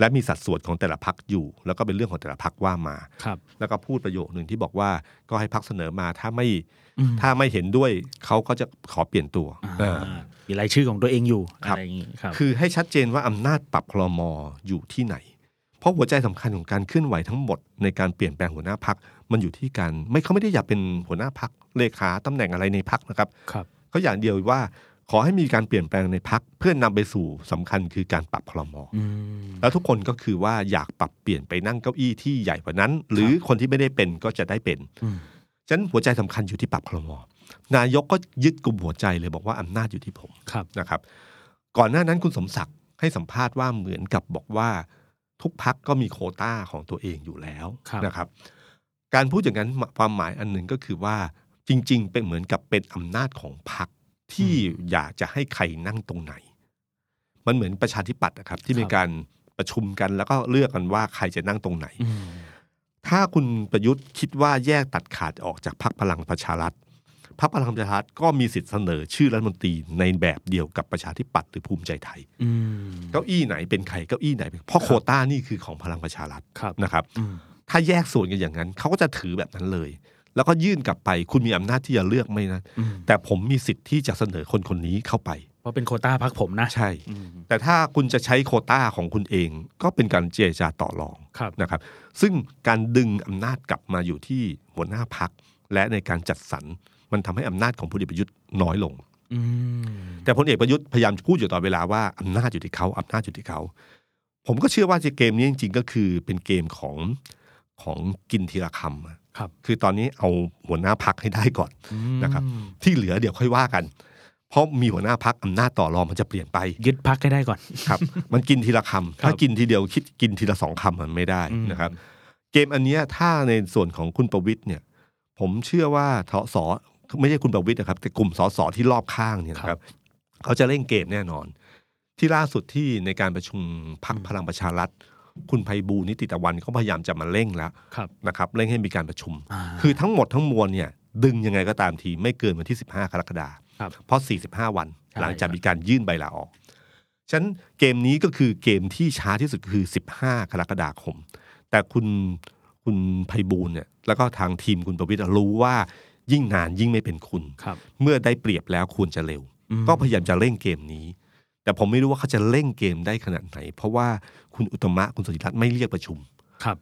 Speaker 2: และมีสัดส่วนของแต่ละพักอยู่ แล้วก็เป็นเรื่องของแต่ละพักว่ามา
Speaker 1: ครับ
Speaker 2: แล้วก็พูดประโยคหนึ่งที่บอกว่าก็ให้พักเสนอมาถ้าไม่
Speaker 1: อืม
Speaker 2: ถ้าไม่เห็นด้วยเขาก็จะขอเปลี่ยนตัว
Speaker 1: อ่า
Speaker 2: เออ
Speaker 1: มีรายชื่อของตัวเองอยู่
Speaker 2: ครับ
Speaker 1: อะไรอย่างงี้ครับ
Speaker 2: คือให้ชัดเจนว่าอำนาจปรับคลมอยู่ที่ไหน เพราะหัวใจสำคัญของการเคลื่อนไหวทั้งหมดในการเปลี่ยนแปลงหัวหน้าพักมันอยู่ที่การไม่เขาไม่ได้อยากเป็นหัวหน้าพักเลขาตำแหน่งอะไรในพักนะครับ
Speaker 1: ครับ
Speaker 2: เขาอย่างเดียวว่าขอให้มีการเปลี่ยนแปลงในพักเพื่อนนำไปสู่สำคัญคือการปรับพลมอ
Speaker 1: อืม
Speaker 2: แล้วทุกคนก็คือว่าอยากปรับเปลี่ยนไปนั่งเก้าอี้ที่ใหญ่กว่านั้น หรือคนที่ไม่ได้เป็นก็จะได้เป็น
Speaker 1: อืม
Speaker 2: ฉะนั้นหัวใจสำคัญอยู่ที่ปรับพลมนายกก็ยึดกลุ่มหัวใจเลยบอกว่าอำนาจอยู่ที่ผม
Speaker 1: ครับ
Speaker 2: นะครับ ก่อนหน้านั้นคุณสมศักดิ์ให้สัมภาษณ์ว่าเหมือนกับบอกว่า ทุกพักก็มีโควต้าของตัวเองอยู่แล้ว
Speaker 1: ครับ
Speaker 2: นะครับ การพูดอย่างนั้นความหมายอันหนึ่งก็คือว่าจริง ๆ เป็นเหมือนกับเป็นอำนาจของพักที่อยากจะให้ใครนั่งตรงไหน มันเหมือนประชาธิปัตย์นะครับ ที่มีการประชุมกันแล้วก็เลือกกันว่าใครจะนั่งตรงไหน
Speaker 1: อืม
Speaker 2: ถ้าคุณประยุทธ์คิดว่าแยกตัดขาดออกจากพรรคพลังประชารัฐ พรรคพลังประชารัฐก็มีสิทธิ์เสนอชื่อรัฐมนตรีในแบบเดียวกับประชาธิปัตย์หรือภูมิใจไทย
Speaker 1: อืม
Speaker 2: เก้าอี้ไหนเป็นใครเก้าอี้ไหนเป็นเพราะโควต้านี่คือของพลังประชารัฐ
Speaker 1: ครับ
Speaker 2: นะครับ
Speaker 1: อืม
Speaker 2: ถ้าแยกส่วนกันอย่างนั้นเขาก็จะถือแบบนั้นเลย แล้วก็ยื่นกลับไปคุณมีอำนาจที่จะเลือกไหมนะ
Speaker 1: อืม
Speaker 2: แต่ผมมีสิทธิ์ที่จะเสนอคนคนนี้เข้าไป
Speaker 1: เพราะเป็นโควต้าพักผมนะ
Speaker 2: ใช่
Speaker 1: อืม
Speaker 2: แต่ถ้าคุณจะใช้โควต้าของคุณเอง ก็เป็นการเจรจาต่อรอง
Speaker 1: ครับ
Speaker 2: นะครับ ซึ่งการดึงอำนาจกลับมาอยู่ที่หัวหน้าพักและในการจัดสรร มันทำให้อำนาจของพลเอกประยุทธ์น้อยลง
Speaker 1: อืม
Speaker 2: แต่พลเอกประยุทธ์พยายามพูดอยู่ตลอดเวลาว่าอำนาจอยู่ที่เขาอำนาจอยู่ที่เขาผมก็เชื่อว่าเกมนี้จริง ๆ ก็คือเป็นเกมของของกินทีละคำอะ
Speaker 1: ครับ
Speaker 2: คือตอนนี้เอาหัวหน้าพักให้ได้ก่อน
Speaker 1: อืม
Speaker 2: นะครับ ที่เหลือเดี๋ยวค่อยว่ากัน เพราะมีหัวหน้าพักอำนาจต่อรองมันจะเปลี่ยนไป
Speaker 1: ยึดพรรคให้ได้ก่อน
Speaker 2: ครับ มันกินทีละคำ
Speaker 1: ครับ
Speaker 2: ถ้ากินทีเดียวคิดกินทีละสองคำมันไม่ได้
Speaker 1: อืม
Speaker 2: นะครับ เกมอันเนี้ยถ้าในส่วนของคุณประวิทย์เนี่ย ผมเชื่อว่าทส ไม่ใช่คุณประวิทย์นะครับแต่กลุ่มสสที่รอบข้างเนี่ยนะครับเขาจะเล่นเกมแน่นอน ที่ล่าสุดที่ในการประชุมพรรคพลังประชารัฐ คุณไพบูลย์นิติตะวันเขาพยายามจะมาเร่งแล้ว
Speaker 1: ครับ
Speaker 2: นะครับเร่งให้มีการประชุม
Speaker 1: อ่า
Speaker 2: คือทั้งหมดทั้งมวลเนี่ยดึงยังไงก็ตามทีไม่เกินวันที่ 15กรกฎาคม
Speaker 1: ครับ
Speaker 2: เพราะ 45 วัน
Speaker 1: ใช่
Speaker 2: หลังจากมีการยื่นใบลาออกฉะนั้นเกมนี้ก็คือเกมที่ช้าที่สุดคือ 15กรกฎาคม แต่คุณคุณไพบูลย์เนี่ยแล้วก็ทางทีมคุณประวิตรรู้ว่า ยิ่งนานยิ่งไม่เป็นคุณ
Speaker 1: ครับ
Speaker 2: เมื่อได้เปรียบแล้วควรจะเร็ว
Speaker 1: อืม
Speaker 2: ก็พยายามจะเร่งเกมนี้ แต่ผมไม่รู้ว่าเขาจะเร่งเกมได้ขนาดไหน เพราะว่าคุณอุตตมะคุณสนธิรัตน์ไม่เรียกประชุม
Speaker 1: ครับ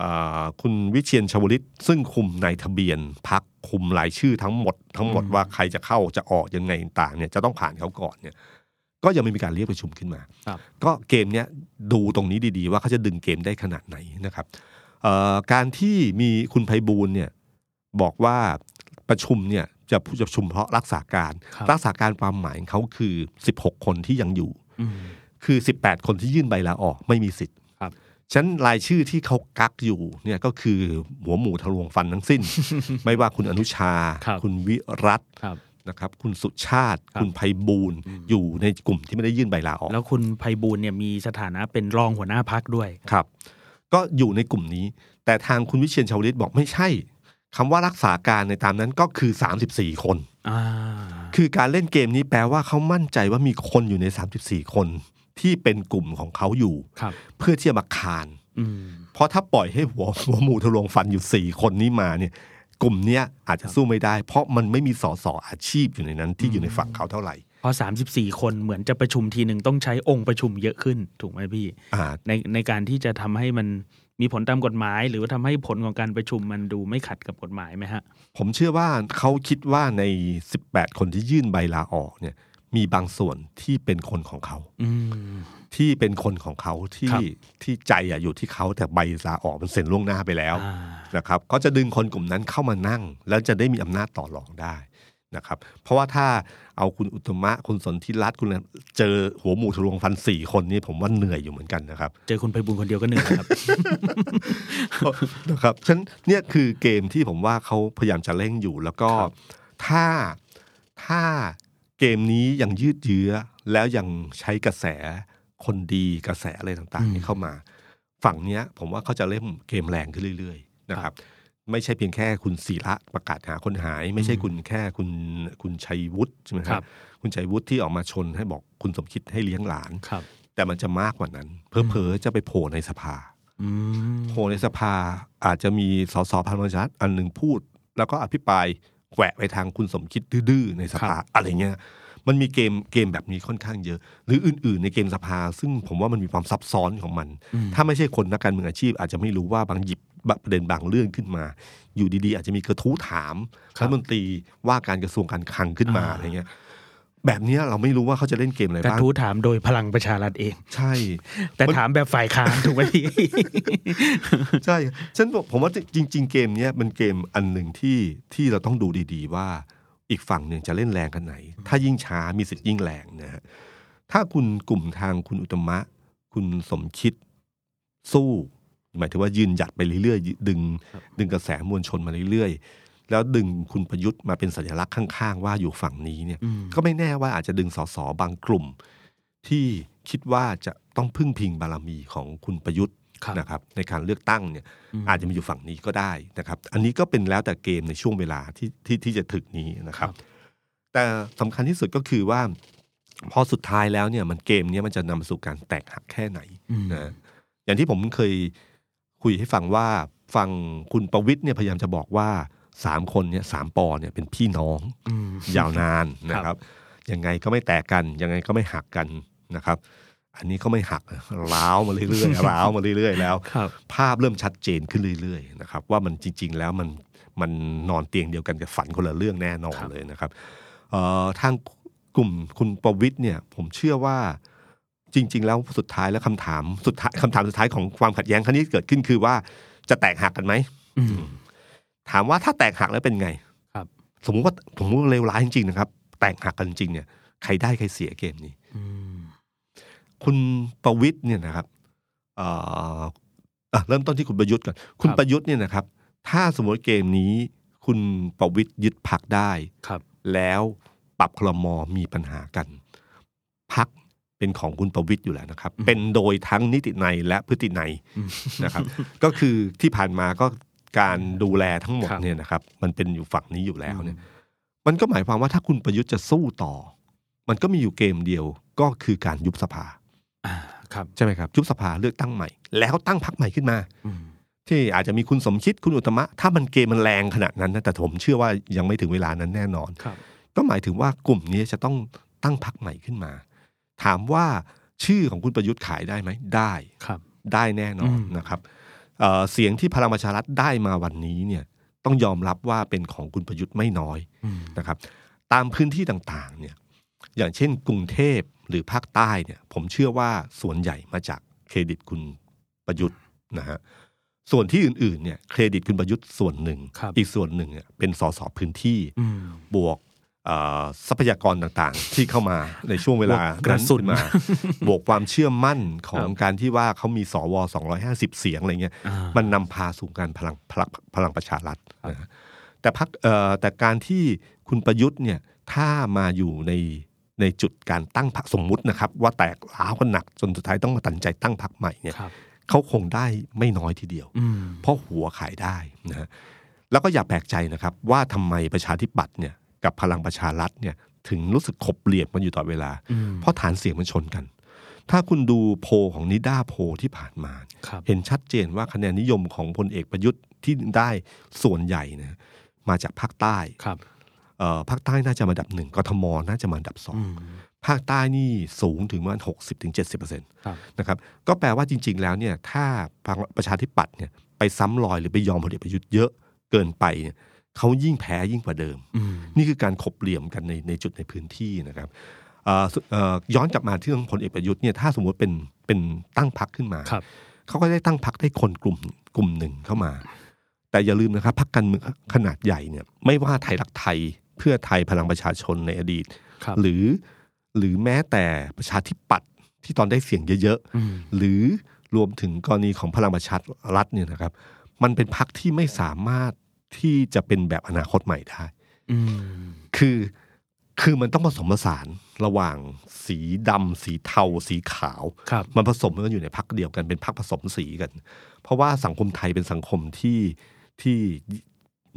Speaker 2: อ่าคุณวิเชียนชวลิต ซึ่งคุมในทะเบียนพักคุมรายชื่อทั้งหมด ทั้งหมด
Speaker 1: อืม
Speaker 2: ว่าใครจะเข้าจะออกยังไงต่างเนี่ยจะต้องผ่านเขาก่อนเนี่ย ก็ยังไม่มีการเรียกประชุมขึ้นมา
Speaker 1: ครับ
Speaker 2: ก็เกมเนี้ยดูตรงนี้ดีๆ ว่าเขาจะดึงเกมได้ขนาดไหนนะครับเอ่อการที่มีคุณไพบูลย์เนี่ยบอกว่า ประชุมเนี่ยจะจะประชุมเพราะรักษาการ
Speaker 1: ครับ
Speaker 2: รักษาการความหมายของเขาคือ 16 คนที่ยังอยู่
Speaker 1: อืม
Speaker 2: คือ 18 คนที่ยื่นใบลาออกไม่มีสิทธิ์
Speaker 1: ครับ
Speaker 2: ฉะนันรายชื่อที่เขากักอยู่เนี่ยก็คือหัวหมูทะลวงฟันทั้งสิ้น ไม่ว่าคุณอนุชา
Speaker 1: ครับ
Speaker 2: ณวิรัต
Speaker 1: ครับ
Speaker 2: นะครับคุณสุชาติ
Speaker 1: ครับ
Speaker 2: คุณไพบูลย์
Speaker 1: อืม
Speaker 2: อยู่ในกลุ่มที่ไม่ได้ยื่นใบลาออก
Speaker 1: แล้วคุณไพบูลย์เนี่ยมีสถานะเป็นรองหัวหน้าพักด้วย
Speaker 2: ครับ ก็อยู่ในกลุ่มนี้ แต่ทางคุณวิเชียนชาวลิตบอกไม่ใช่ คำว่ารักษาการในตามนั้นก็คือ 34 คน
Speaker 1: อ่า
Speaker 2: คือการเล่นเกมนี้แปลว่าเขามั่นใจว่ามีคนอยู่ใน 34 คน ที่เป็นกลุ่มของเขาอยู่
Speaker 1: ครับ
Speaker 2: เพื่อที่จะมาคาน
Speaker 1: อืม
Speaker 2: เพราะถ้าปล่อยให้หัวหัวหมูทะลวงฟันอยู่สี่คนนี้มาเนี่ย กลุ่มเนี้ยอาจจะสู้ไม่ได้ เพราะมันไม่มีสสอาชีพอยู่ในนั้นที่อยู่ในฝั่งเขาเท่าไหร่
Speaker 1: พอสามสิบสี่คนเหมือนจะประชุมทีหนึ่งต้องใช้องค์ประชุมเยอะขึ้น ถูกไหมพี่
Speaker 2: อ่า
Speaker 1: ในในการที่จะทำให้มัน มีผลตามกฎหมาย หรือว่าทำให้ผลของการประชุมมันดูไม่ขัดกับกฎหมายไหมฮะ
Speaker 2: ผมเชื่อว่าเขาคิดว่าใน 18 คนที่ยื่นใบลาออกเนี่ยมีบางส่วนที่เป็นคนของเขา
Speaker 1: อืม
Speaker 2: ที่เป็นคนของเขาที่
Speaker 1: ครับ
Speaker 2: ที่ใจอะอยู่ที่เขาแต่ใบลาออกมันเซ็นล่วงหน้าไปแล้ว
Speaker 1: อ่า
Speaker 2: นะครับ ก็จะดึงคนกลุ่มนั้นเข้ามานั่ง แล้วจะได้มีอำนาจต่อรองได้ นะครับเพราะว่าถ้าเอาคุณอุตตมะคุณสนธิรัตน์คุณอะไรเจอหัวหมูทะลวงฟันสี่คนนี่ผมว่าเหนื่อยอยู่เหมือนกันนะครับ
Speaker 1: เจอคุณไพบูลย์คนเดียวก็เหนื่อยครับ
Speaker 2: นะครับฉะนันเนี่ยคือเกมที่ผมว่าเขาพยายามจะเร่งอยู่ แล้วก็
Speaker 1: ครับ
Speaker 2: ถ้าถ้าเกมนี้ยังยืดเยื้อแล้วยังใช้กระแสคนดีกระแสอะไรต่างๆนี้เข้ามา ฝั่งเนี้ย ผมว่าเขาจะเล่นเกมแรงขึ้นเรื่อย ๆ นะครับ ไม่ใช่เพียงแค่คุณศิระประกาศหาคนหาย ไม่ใช่คุณแค่คุณคุณชัยวุฒิใช่ไหมค
Speaker 1: ครั
Speaker 2: รับบคุณชัยวุฒิที่ออกมาชนให้บอกคุณสมคิดให้เลี้ยงหลาน
Speaker 1: ครับ
Speaker 2: แต่มันจะมากกว่านั้น เพอๆจะไปโผล่ในสภา
Speaker 1: อืม
Speaker 2: โผล่ในสภาอาจจะมีสสพลังประชารัฐอันหนึ่งพูด แล้วก็อภิปรายแหวะไปทางคุณสมคิดดื้อๆในสภาอะไรเงี้ยมันมีเกมเกมแบบนี้ค่อนข้างเยอะ หรืออื่น ๆ ในเกมสภา ซึ่งผมว่ามันมีความซับซ้อนของมัน
Speaker 1: อืม
Speaker 2: ถ้าไม่ใช่คนนักการเมืองอาชีพ อาจจะไม่รู้ว่าบางหยิบ ประเด็นบางเรื่องขึ้นมา อยู่ดีๆ อาจจะมีกระทู้ถาม
Speaker 1: ครับ
Speaker 2: รัฐมนตรีว่าการกระทรวงการคลังขึ้นมา
Speaker 1: อ่า
Speaker 2: อะไรเงี้ยแบบเนี้ยเราไม่รู้ว่าเขาจะเล่นเกมอะไร
Speaker 1: กระ
Speaker 2: บ้าง
Speaker 1: ทู้ถามโดยพลังประชารัฐเอง
Speaker 2: ใช่
Speaker 1: แต่ถามแบบฝ่ายค้านถูกไหมพี่
Speaker 2: ใช่ฉันบอกผมว่าจริง ๆ เกมเนี้ยเป็นเกมอันหนึ่งที่ที่เราต้องดูดี ๆ ว่าอีกฝั่งหนึ่งจะเล่นแรงกันไหน ถ้ายิ่งช้ามีสิทธิ์ยิ่งแรงนะฮะถ้าคุณกลุ่มทางคุณอุตมะ คุณสมคิดสู้ หมายถึงว่ายืนหยัดไปเรื่อยๆ ดึงดึงกระแสมวลชนมาเรื่อยๆ แล้วดึงคุณประยุทธ์มาเป็นสัญลักษณ์ข้างๆ ว่าอยู่ฝั่งนี้เนี่ย
Speaker 1: อืม
Speaker 2: ก็ไม่แน่ว่าอาจจะดึงสสบางกลุ่ม ที่คิดว่าจะต้องพึ่งพิงบารมีของคุณประยุทธ์
Speaker 1: ครับ
Speaker 2: นะครับในการเลือกตั้งเนี่ย
Speaker 1: อืม
Speaker 2: อาจจะมาอยู่ฝั่งนี้ก็ได้นะครับ อันนี้ก็เป็นแล้วแต่เกมในช่วงเวลาที่ที่ที่จะถึงนี้นะครับ แต่สำคัญที่สุดก็คือว่า พอสุดท้ายแล้วเนี่ยมันเกมเนี้ยมันจะนำมาสู่การแตกหักแค่ไหน
Speaker 1: อืม
Speaker 2: นะอย่างที่ผมเคย คุยให้ฟังว่าฟังคุณประวิทย์เนี่ยพยายามจะบอกว่าสามคนเนี่ยสามปอเนี่ยเป็นพี่น้อง
Speaker 1: อืม
Speaker 2: ยาวนานนะครับ ยังไงก็ไม่แตกกัน ยังไงก็ไม่หักกันนะครับ อันนี้ก็ไม่หักร้าวมาเรื่อยๆร้าวมาเรื่อยๆแล้ว
Speaker 1: ครับ
Speaker 2: ภาพเริ่มชัดเจนขึ้นเรื่อยๆนะครับ ว่ามันจริง ๆ แล้วมันมันนอนเตียงเดียวกันกับฝันคนละเรื่องแน่นอน
Speaker 1: ครับ
Speaker 2: เลยนะครับเอ่อทางกลุ่มคุณประวิทย์เนี่ย ผมเชื่อว่า จริง ๆ แล้วสุดท้ายแล้วคำถามสุดท้ายคำถามสุดท้ายของความขัดแย้งครั้งนี้เกิดขึ้นคือว่าจะแตกหักกันไหม
Speaker 1: อืม
Speaker 2: ถามว่าถ้าแตกหักแล้วเป็นไง
Speaker 1: ครับ
Speaker 2: สมมุติว่าผมว่าเลวร้ายจริงๆนะครับ แตกหักกันจริงๆเนี่ยใครได้ใครเสียเกมนี้
Speaker 1: อืม
Speaker 2: คุณประวิทย์เนี่ยนะครับเอ่ออะเริ่มต้นที่คุณประยุทธ์ก่อนคุณประยุทธ์เนี่ยนะครับ ถ้าสมมติเกมนี้ คุณประวิทย์ยึดพักได้
Speaker 1: ครับ
Speaker 2: แล้วปรับคลมอมีปัญหากันพัก เป็นของคุณประวิทย์อยู่แล้วนะครับ
Speaker 1: อืม
Speaker 2: เป็นโดยทั้งนิตินัยและพฤตินัย
Speaker 1: อืม
Speaker 2: นะครับ ก็คือที่ผ่านมาก็การดูแลทั้งหมด
Speaker 1: ครับ
Speaker 2: เนี่ยนะครับ มันเป็นอยู่ฝั่งนี้อยู่แล้วเนี่ย มันก็หมายความว่าถ้าคุณประยุทธ์จะสู้ต่อ มันก็มีอยู่เกมเดียวก็คือการยุบสภา
Speaker 1: อ่าครับ
Speaker 2: ใช่ไหมครับยุบสภาเลือกตั้งใหม่ แล้วตั้งพรรคใหม่ขึ้นมา
Speaker 1: อืม
Speaker 2: ที่อาจจะมีคุณสมคิดคุณอุตมะ ถ้ามันเกมมันแรงขนาดนั้นนะแต่ผมเชื่อว่ายังไม่ถึงเวลานั้นแน่นอน
Speaker 1: ครับ
Speaker 2: ก็หมายถึงว่ากลุ่มนี้จะต้องตั้งพรรคใหม่ขึ้นมา ถามว่าชื่อของคุณประยุทธ์ขายได้ไหมได้
Speaker 1: ครับ
Speaker 2: ได้แน่นอน
Speaker 1: อืม
Speaker 2: นะครับเอ่อเสียงที่พลังประชารัฐได้มาวันนี้เนี่ยต้องยอมรับว่าเป็นของคุณประยุทธ์ไม่น้อย
Speaker 1: อืม
Speaker 2: นะครับ ตามพื้นที่ต่างๆเนี่ยอย่างเช่น กรุงเทพหรือภาคใต้เนี่ยผมเชื่อว่าส่วนใหญ่มาจากเครดิตคุณประยุทธ์นะฮะส่วนที่อื่นๆเนี่ยเครดิตคุณประยุทธ์ส่วนหนึ่ง
Speaker 1: ครับ
Speaker 2: อีกส่วนหนึ่งเนี่ยเป็นสสพื้นที่
Speaker 1: อืม
Speaker 2: บวกเอ่อ ทรัพยากรต่างๆ ที่เข้ามาในช่วงเวลา
Speaker 1: บวกกระสุน
Speaker 2: ขึ้มาบวกความเชื่อมั่นของ
Speaker 1: ครับ
Speaker 2: การที่ว่าเขามีสว250 เสียงอะไรเงี้ย
Speaker 1: อ่า
Speaker 2: มันนำพาสู่การพลังพลังพลังประชารัฐนะฮะแต่พักเอ่อแต่การที่คุณประยุทธ์เนี่ยถ้ามาอยู่ในในจุดการตั้งพรรคสมมุตินะครับ ว่าแตกร้าวกันหนักจนสุดท้ายต้องมาตัดสินใจตั้งพรรคใหม่เนี่ย
Speaker 1: ครับ
Speaker 2: เขาคงได้ไม่น้อยทีเดียว
Speaker 1: อืม
Speaker 2: เพราะหัวขายได้นะฮะแล้วก็อย่าแปลกใจนะครับ ว่าทำไมประชาธิปัตย์เนี่ย กับพลังประชารัฐเนี่ยถึงรู้สึกขบเหลี่ยมกันอยู่ตลอดเวลา
Speaker 1: อืม
Speaker 2: เพราะฐานเสียงมันชนกัน ถ้าคุณดูโพลของนิด้าโพลที่ผ่านมา
Speaker 1: ครับ
Speaker 2: เห็นชัดเจนว่าคะแนนนิยมของพลเอกประยุทธ์ที่ได้ส่วนใหญ่นะมาจากภาคใต้
Speaker 1: ครับ
Speaker 2: เอ่อภาคใต้น่าจะมาอันดับหนึ่งกทมน่าจะมาอันดับสอง
Speaker 1: อืม
Speaker 2: ภาคใต้นี่สูงถึงประมาณหกสิบถึงเจ็ดสิบเปอร์เซ็นต์
Speaker 1: ครับ
Speaker 2: นะครับก็แปลว่าจริง ๆ แล้วเนี่ยถ้าประชาธิปัตย์เนี่ยไปซ้ำรอยหรือไปยอมพลเอกประยุทธ์เยอะเกินไปเนี่ย เขายิ่งแพ้ยิ่งกว่าเดิม
Speaker 1: อืม
Speaker 2: นี่คือการขบเหลี่ยมกันในในจุดในพื้นที่นะครับเอ่อสุเอ่อย้อนกลับมาที่เรื่องพลเอกประยุทธ์เนี่ยถ้าสมมติเป็นเป็นตั้งพักขึ้นมา
Speaker 1: ครับ
Speaker 2: เขาก็ได้ตั้งพักได้คนกลุ่มกลุ่มหนึ่งเข้ามา แต่อย่าลืมนะครับพักการเมืองขนาดใหญ่เนี่ยไม่ว่าไทยรักไทยเพื่อไทยพลังประชาชนในอดีต
Speaker 1: ครับ
Speaker 2: หรือหรือแม้แต่ประชาธิปัตย์ที่ตอนได้เสียงเยอะ
Speaker 1: อืม
Speaker 2: ๆหรือรวมถึงกรณีของพลังประชารัฐเนี่ยนะครับ มันเป็นพักที่ไม่สามารถ ที่จะเป็นแบบอนาคตใหม่ได้
Speaker 1: อืม
Speaker 2: คือคือมันต้องผสมผสานระหว่างสีดำสีเทา สีขาว
Speaker 1: ครับ
Speaker 2: มันผสมกันอยู่ในพักเดียวกันเป็นพักผสมสีกัน เพราะว่าสังคมไทยเป็นสังคมที่ที่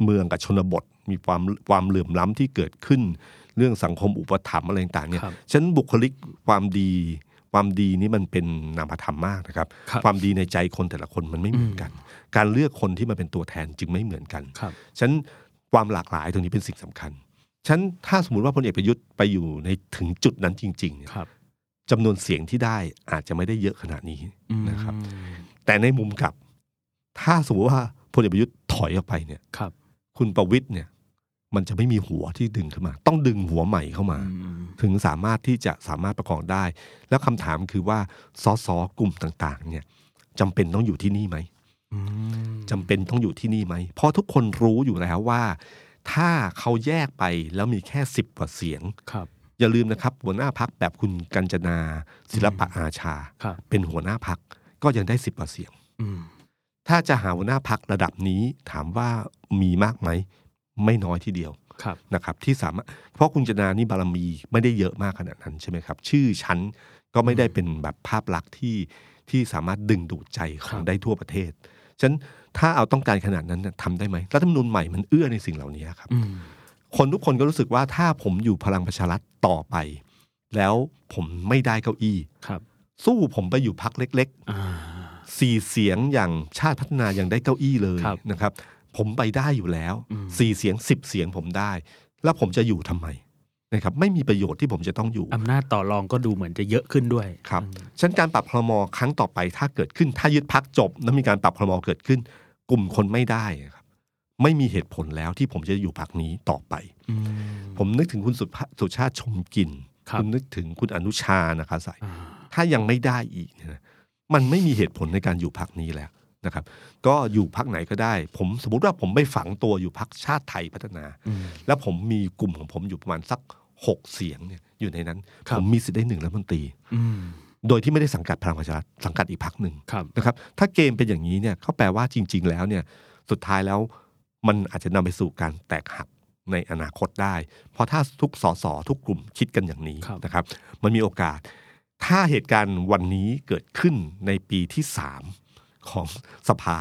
Speaker 2: เมืองกับชนบท มีความความเหลื่อมล้ำที่เกิดขึ้น เรื่องสังคมอุปถัมภ์อะไรต่างๆเนี่ย
Speaker 1: ครับ
Speaker 2: ฉะนันบุคลิกความดี ความดีนี้มันเป็นนามธรรมมากนะครับ
Speaker 1: ครับ
Speaker 2: ความดีในใจคนแต่ละคนมันไม่เหมือนกัน การเลือกคนที่มาเป็นตัวแทนจึงไม่เหมือนกัน
Speaker 1: ครับ
Speaker 2: ฉะนันความหลากหลายตรงนี้เป็นสิ่งสำคัญฉันถ้าสมมติว่าพลเอกประยุทธ์ไปอยู่ในถึงจุดนั้นจริงๆเนี่ย
Speaker 1: ครับ
Speaker 2: จำนวนเสียงที่ได้อาจจะไม่ได้เยอะขนาดนี้
Speaker 1: อืม
Speaker 2: นะครับ แต่ในมุมกลับ ถ้าสมมติว่าพลเอกประยุทธ์ถอยออกไปเนี่ย
Speaker 1: ครับ
Speaker 2: คุณประวิทย์เนี่ย มันจะไม่มีหัวที่ดึงขึ้นมา ต้องดึงหัวใหม่เข้ามา
Speaker 1: อืม
Speaker 2: ถึงสามารถที่จะสามารถประกอบได้ แล้วคำถามคือว่าสสกลุ่มต่างๆ เนี่ยจำเป็นต้องอยู่ที่นี่ไหม
Speaker 1: อืม
Speaker 2: จำเป็นต้องอยู่ที่นี่ไหมเพราะทุกคนรู้อยู่แล้วว่า ถ้าเขาแยกไปแล้วมีแค่สิบกว่าเสียง
Speaker 1: ครับ
Speaker 2: อย่าลืมนะครับหัวหน้าพักแบบคุณกัญจนา ศิลปะอาชา
Speaker 1: ครับ
Speaker 2: เป็นหัวหน้าพักก็ยังได้สิบกว่าเสียง
Speaker 1: อืม
Speaker 2: ถ้าจะหาหัวหน้าพักระดับนี้ถามว่ามีมากไหม ไม่น้อยทีเดียว
Speaker 1: ครับ
Speaker 2: นะครับที่สามารถเพราะคุณจนานี่บารมีไม่ได้เยอะมากขนาดนั้นใช่ไหมครับ ชื่อชั้นก็ไม่ได้เป็นแบบภาพลักษณ์ที่ที่สามารถดึงดูดใจข
Speaker 1: ครั
Speaker 2: อง
Speaker 1: บ
Speaker 2: ได้ทั่วประเทศฉะนั้นถ้าเอาต้องการขนาดนั้นน่ะทำได้ไหมรัฐธรรมนูญใหม่มันเอื้อในสิ่งเหล่านี้ครับ
Speaker 1: อืม
Speaker 2: คนทุกคนก็รู้สึกว่าถ้าผมอยู่พลังประชารัฐต่อไป แล้วผมไม่ได้เก้าอี้
Speaker 1: ครับ
Speaker 2: สู้ผมไปอยู่พักเล็ก
Speaker 1: อ่า
Speaker 2: ๆสี่เสียงอย่างชาติพัฒนายังได้เก้าอี้เลย
Speaker 1: ครับ
Speaker 2: นะครับ ผมไปได้อยู่แล้ว
Speaker 1: อืม
Speaker 2: สี่เสียงสิบเสียงผมได้ แล้วผมจะอยู่ทำไมนะครับไม่มีประโยชน์ที่ผมจะต้องอยู่
Speaker 1: อำนาจต่อรองก็ดูเหมือนจะเยอะขึ้นด้วย
Speaker 2: ครับ
Speaker 1: อืม
Speaker 2: ฉะนันการปรับพรมครั้งต่อไปถ้าเกิดขึ้น ถ้ายึดพักจบ แล้วมีการปรับพรมเกิดขึ้น กลุ่มคนไม่ได้ครับไม่มีเหตุผลแล้วที่ผมจะอยู่พักนี้ต่อไป
Speaker 1: อืม
Speaker 2: ผมนึกถึงคุณสุภาสุชาติชมกลิน
Speaker 1: ครับ
Speaker 2: ณนึกถึงคุณอนุชานะคะใส่
Speaker 1: อ่า
Speaker 2: ถ้ายังไม่ได้อีกเนี่ยนะมันไม่มีเหตุผลในการอยู่พักนี้แล้ว นะครับ ก็อยู่พักไหนก็ได้ ผมสมมติว่าผมไปฝังตัวอยู่พักชาติไทยพัฒนา
Speaker 1: อืม
Speaker 2: แล้วผมมีกลุ่มของผมอยู่ประมาณสักหกเสียงเนี่ยอยู่ในนั้น
Speaker 1: ครับ
Speaker 2: ผมมีสิทธิ์ได้หนึ่งรัฐมนตรี
Speaker 1: อืม
Speaker 2: โดยที่ไม่ได้สังกัดพลังประชารัฐสังกัดอีกพักหนึ่ง
Speaker 1: ครับ
Speaker 2: นะครับ ถ้าเกมเป็นอย่างนี้เนี่ยเขาแปลว่าจริง ๆ แล้วเนี่ยสุดท้ายแล้วมันอาจจะนำไปสู่การแตกหักในอนาคตได้ เพราะถ้าทุกสสทุกกลุ่มคิดกันอย่างนี้
Speaker 1: ครับ
Speaker 2: นะครับ มันมีโอกาส ถ้าเหตุการณ์วันนี้เกิดขึ้นในปีที่สาม ของสภา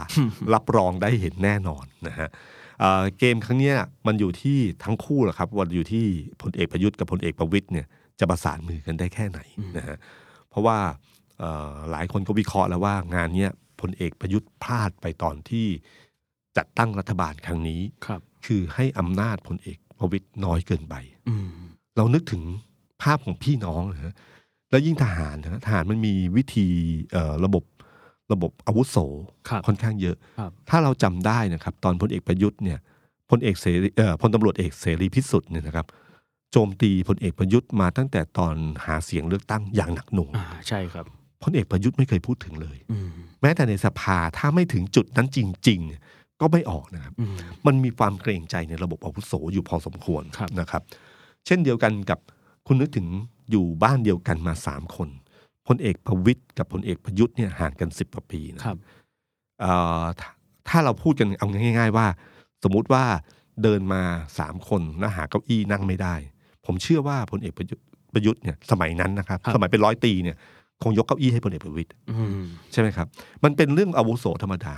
Speaker 2: รับรองได้เห็นแน่นอนนะฮะเอ่อเกมครั้งเนี้ยมันอยู่ที่ทั้งคู่แหละครับวันอยู่ที่พลเอกประยุทธ์กับพลเอกประวิตยเนี่ยจะประสานมือกันได้แค่ไหนนะฮะเพราะว่าเอ่อหลายคนก็วิเคราะห์แล้วว่างานเนี้ยพลเอกประยุทธ์พลาดไปตอนที่จัดตั้งรัฐบาลครั้งนี้
Speaker 1: ครับ
Speaker 2: คือให้อำนาจพลเอกประวิตยน้อยเกินไป
Speaker 1: อืม
Speaker 2: เรานึกถึงภาพของพี่น้องนะฮะแล้วยิ่งทหารนะทหารมันมีวิธีเอ่อระบบ ระบบอาวุโส
Speaker 1: ครับ
Speaker 2: ค่อนข้างเยอะ
Speaker 1: ครับ
Speaker 2: ถ้าเราจำได้นะครับ ตอนพลเอกประยุทธ์เนี่ยพลเอกเสรีเอ่อพลตำรวจเอกเสรีพิสุทธิ์เนี่ยนะครับ โจมตีพลเอกประยุทธ์มาตั้งแต่ตอนหาเสียงเลือกตั้งอย่างหนักหน่วง
Speaker 1: อ่าใช่ครับ
Speaker 2: พลเอกประยุทธ์ไม่เคยพูดถึงเลย
Speaker 1: อืม
Speaker 2: แม้แต่ในสภาถ้าไม่ถึงจุดนั้นจริงๆเนี่ยก็ไม่ออกนะครับ
Speaker 1: อืม
Speaker 2: มันมีความเกรงใจในระบบอาวุโสอยู่พอสมควร
Speaker 1: ครับ
Speaker 2: นะครับ เช่นเดียวกันกับคุณนึกถึงอยู่บ้านเดียวกันมาสามคนพ ลเอกประวิตยกับพลเอกประยุทธ์เนี่ยห่างกันสิบกว่าปีนะครับเอ่อถ้าถ้าเราพูดกันเอาง่าย ๆ ว่า สมมุติว่าเดินมาสามคนแล้วหาเก้าอี้นั่งไม่ได้ ผมเชื่อว่าพลเอกประยุทธ์ประยุทธ์เนี่ยสมัยนั้นนะครับ
Speaker 1: ครับ
Speaker 2: สมัยเป็นร้อยตีเนี่ย คงยกเก้าอี้ให้พลเอกประวิตย
Speaker 1: อืม
Speaker 2: ใช่ไหมครับ มันเป็นเรื่องอาวุโสธรรมดา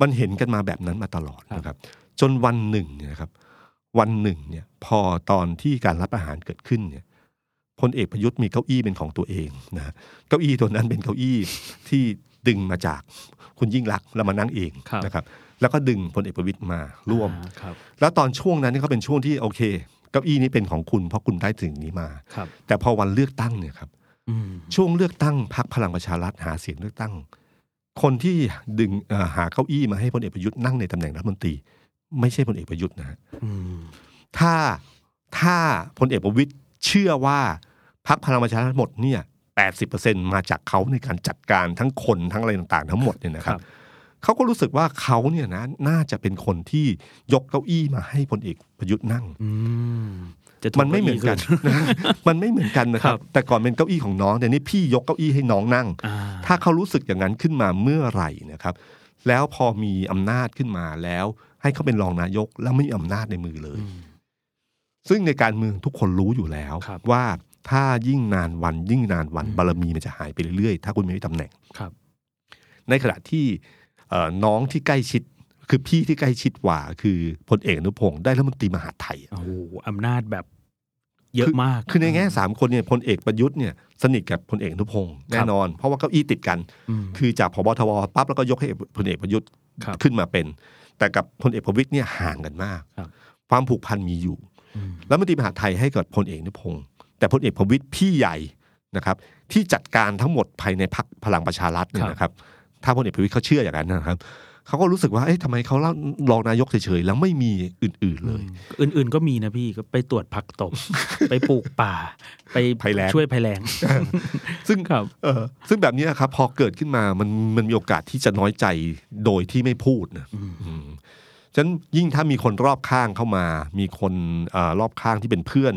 Speaker 2: มันเห็นกันมาแบบนั้นมาตลอด
Speaker 1: ครับ
Speaker 2: นะครับ จนวันหนึ่งเนี่ยนะครับ วันหนึ่งเนี่ย พอตอนที่การรับอาหารเกิดขึ้นเนี่ย พลเอกประยุทธ์มีเก้าอี้เป็นของตัวเองนะฮะเก้าอี้ตัวนั้นเป็นเก้าอี้ที่ดึงมาจากคุณยิ่งรักษณ์แล้วมานั่งเอง
Speaker 1: ครับ
Speaker 2: นะครับ แล้วก็ดึงพลเอกประวิตยมาร่วม
Speaker 1: อ่าครับ
Speaker 2: แล้วตอนช่วงนั้นนี่ก็เป็นช่วงที่โอเคเก้าอี้นี้เป็นของคุณเพราะคุณได้ถึงนี้มา
Speaker 1: ครับ
Speaker 2: แต่พอวันเลือกตั้งเนี่ยครับ
Speaker 1: อืม
Speaker 2: ช่วงเลือกตั้งพรรคพลังประชารัฐหาเสียงเลือกตั้ง คนที่ดึงเอ่อหาเก้าอี้มาให้พลเอกประยุทธ์นั่งในตำแหน่งรัฐมนตรี ไม่ใช่พลเอกประยุทธ์นะฮะ
Speaker 1: อืม
Speaker 2: ถ้าถ้าพลเอกประวิตย เชื่อว่าพรรคพลังประชารัฐหมดเนี่ยแปดสิบเปอร์เซ็นมาจากเขาในการจัดการทั้งคนทั้งอะไรต่างๆ ทั้งหมดเนี่ยนะครับเขาก็รู้สึกว่าเขาเนี่ยนะน่าจะเป็นคนที่ยกเก้าอี้มาให้พลเอกประยุทธ์นั่ง
Speaker 1: อืมจะถู
Speaker 2: มันไม่เหมือนกัน
Speaker 1: ขึ้
Speaker 2: นะมันไม่เหมือนกันนะครับ
Speaker 1: ครับ
Speaker 2: แต่ก่อนเป็นเก้าอี้ของน้องแต่นี่พี่ยกเก้าอี้ให้น้องนั่ง
Speaker 1: อ่า
Speaker 2: ถ้าเขารู้สึกอย่างนั้นขึ้นมาเมื่อไหร่นะครับ แล้วพอมีอำนาจขึ้นมาแล้ว ให้เขาเป็นรองนายกแล้วไม่มีอำนาจในมือเลย
Speaker 1: อืม
Speaker 2: ซึ่งในการเมืองทุกคนรู้อยู่แล้ว
Speaker 1: ครับ
Speaker 2: ว่าถ้ายิ่งนานวันยิ่งนานวัน
Speaker 1: อืม
Speaker 2: บารมีมันจะหายไปเรื่อยๆ ถ้าคุณไม่มีตำแหน่ง
Speaker 1: ครับ
Speaker 2: ในขณะที่เอ่อน้องที่ใกล้ชิด คือพี่ที่ใกล้ชิดกว่า คือพลเอกอนุพงศ์ได้รัฐมนตรีมหาดไทย
Speaker 1: โอ้โหอำนาจแบบเยอะมาก
Speaker 2: คือในแง่สามคนเนี่ยพลเอกประยุทธ์เนี่ยสนิทกับพลเอกอนุพงศ์แน่นอน เพราะว่าเก้าอี้ติดกัน
Speaker 1: ม
Speaker 2: คือจากพบทบปั๊บแล้วก็ยกให้พลเอกประยุทธ์
Speaker 1: ครับ
Speaker 2: ขึ้นมาเป็น แต่กับพลเอกประวิตยเนี่ยห่างกันมาก
Speaker 1: ครับ
Speaker 2: ความผูกพันมีอยู่
Speaker 1: ม
Speaker 2: แล้วมนตรีมหาดไทยให้กับพลเอกอนุพงศ์แต่พลเอกประวิตยพี่ใหญ่นะครับ ที่จัดการทั้งหมดภายในพักพลังประชารัฐเนี่ยนะครับ ถ้าพลเอกประวิตยเขาเชื่ออย่างนั้นนะครับเขาก็รู้สึกว่าเอ๊ะทำไมเขาเล่ารองนายกเฉยๆแล้วไม่มีอื่นๆเลย
Speaker 1: อื่นๆก็มีนะพี่ก็ไปตรวจผักตบ ไปปลูกป่า ไป
Speaker 2: ภัยแล้ง
Speaker 1: ช่วยภัยแล้ง
Speaker 2: ซึ่ง
Speaker 1: ครับ
Speaker 2: เออซึ่งแบบนี้ครับ พอเกิดขึ้นมามันมันมีโอกาสที่จะน้อยใจโดยที่ไม่พูดนะอืม ฉะนั้นยิ่งถ้ามีคนรอบข้างเข้ามา มีคนเออรอบข้างที่เป็นเพื่อน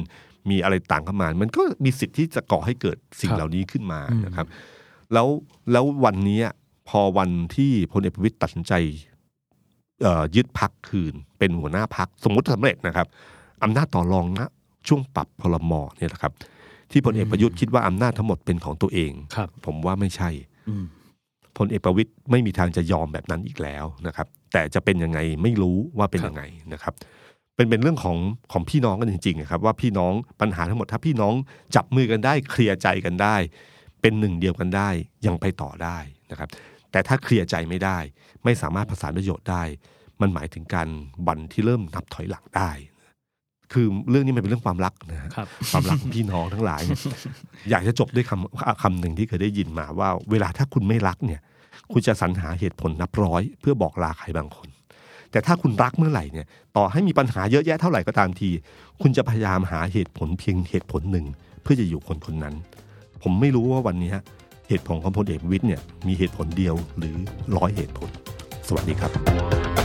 Speaker 2: มีอะไรต่างเข้ามา มันก็มีสิทธิ์ที่จะก่อให้เกิดสิ่ง
Speaker 1: ครับ
Speaker 2: เหล่านี้ขึ้นมา
Speaker 1: อืม
Speaker 2: นะครับ แล้วแล้ววันนี้พอวันที่พลเอกประวิตยตัดสินใจเอ่อยึดพักคืน เป็นหัวหน้าพักสมมติสำเร็จนะครับอำนาจต่อรองนะช่วงปรับพลมเนี่ยนะครับ ที่พลเอกประยุทธ์คิดว่าอำนาจทั้งหมดเป็นของตัวเอง
Speaker 1: ครับ
Speaker 2: ผมว่าไม่ใช่
Speaker 1: อืม
Speaker 2: พลเอกประวิตยไม่มีทางจะยอมแบบนั้นอีกแล้วนะครับ แต่จะเป็นยังไงไม่รู้ว่าเป็นยังไงนะครับ เป็นเป็นเรื่องของของพี่น้องกันจริงๆนะครับ ว่าพี่น้องปัญหาทั้งหมดถ้าพี่น้องจับมือกันได้ เคลียร์ใจกันได้ เป็นหนึ่งเดียวกันได้ยังไปต่อได้นะครับ แต่ถ้าเคลียร์ใจไม่ได้ ไม่สามารถประสานประโยชน์ได้ มันหมายถึงการบันที่เริ่มนับถอยหลังได้ คือเรื่องนี้มันเป็นเรื่องความรักนะฮะ
Speaker 1: ครับ
Speaker 2: ความรักของพี่น้องทั้งหลายเนี่ยอยากจะจบด้วยคำคำหนึ่งที่เคยได้ยินมาว่า เวลาถ้าคุณไม่รักเนี่ย คุณจะสรรหาเหตุผลนับร้อย เพื่อบอกลาใครบางคน แต่ถ้าคุณรักเมื่อไหร่เนี่ย ต่อให้มีปัญหาเยอะแยะเท่าไหร่ก็ตามที คุณจะพยายามหาเหตุผลเพียงเหตุผลหนึ่ง เพื่อจะอยู่คนคนนั้น ผมไม่รู้ว่าวันนี้เหตุผลของพลเอกประวิทย์เนี่ยมีเหตุผลเดียวหรือร้อยเหตุผล สวัสดีครับ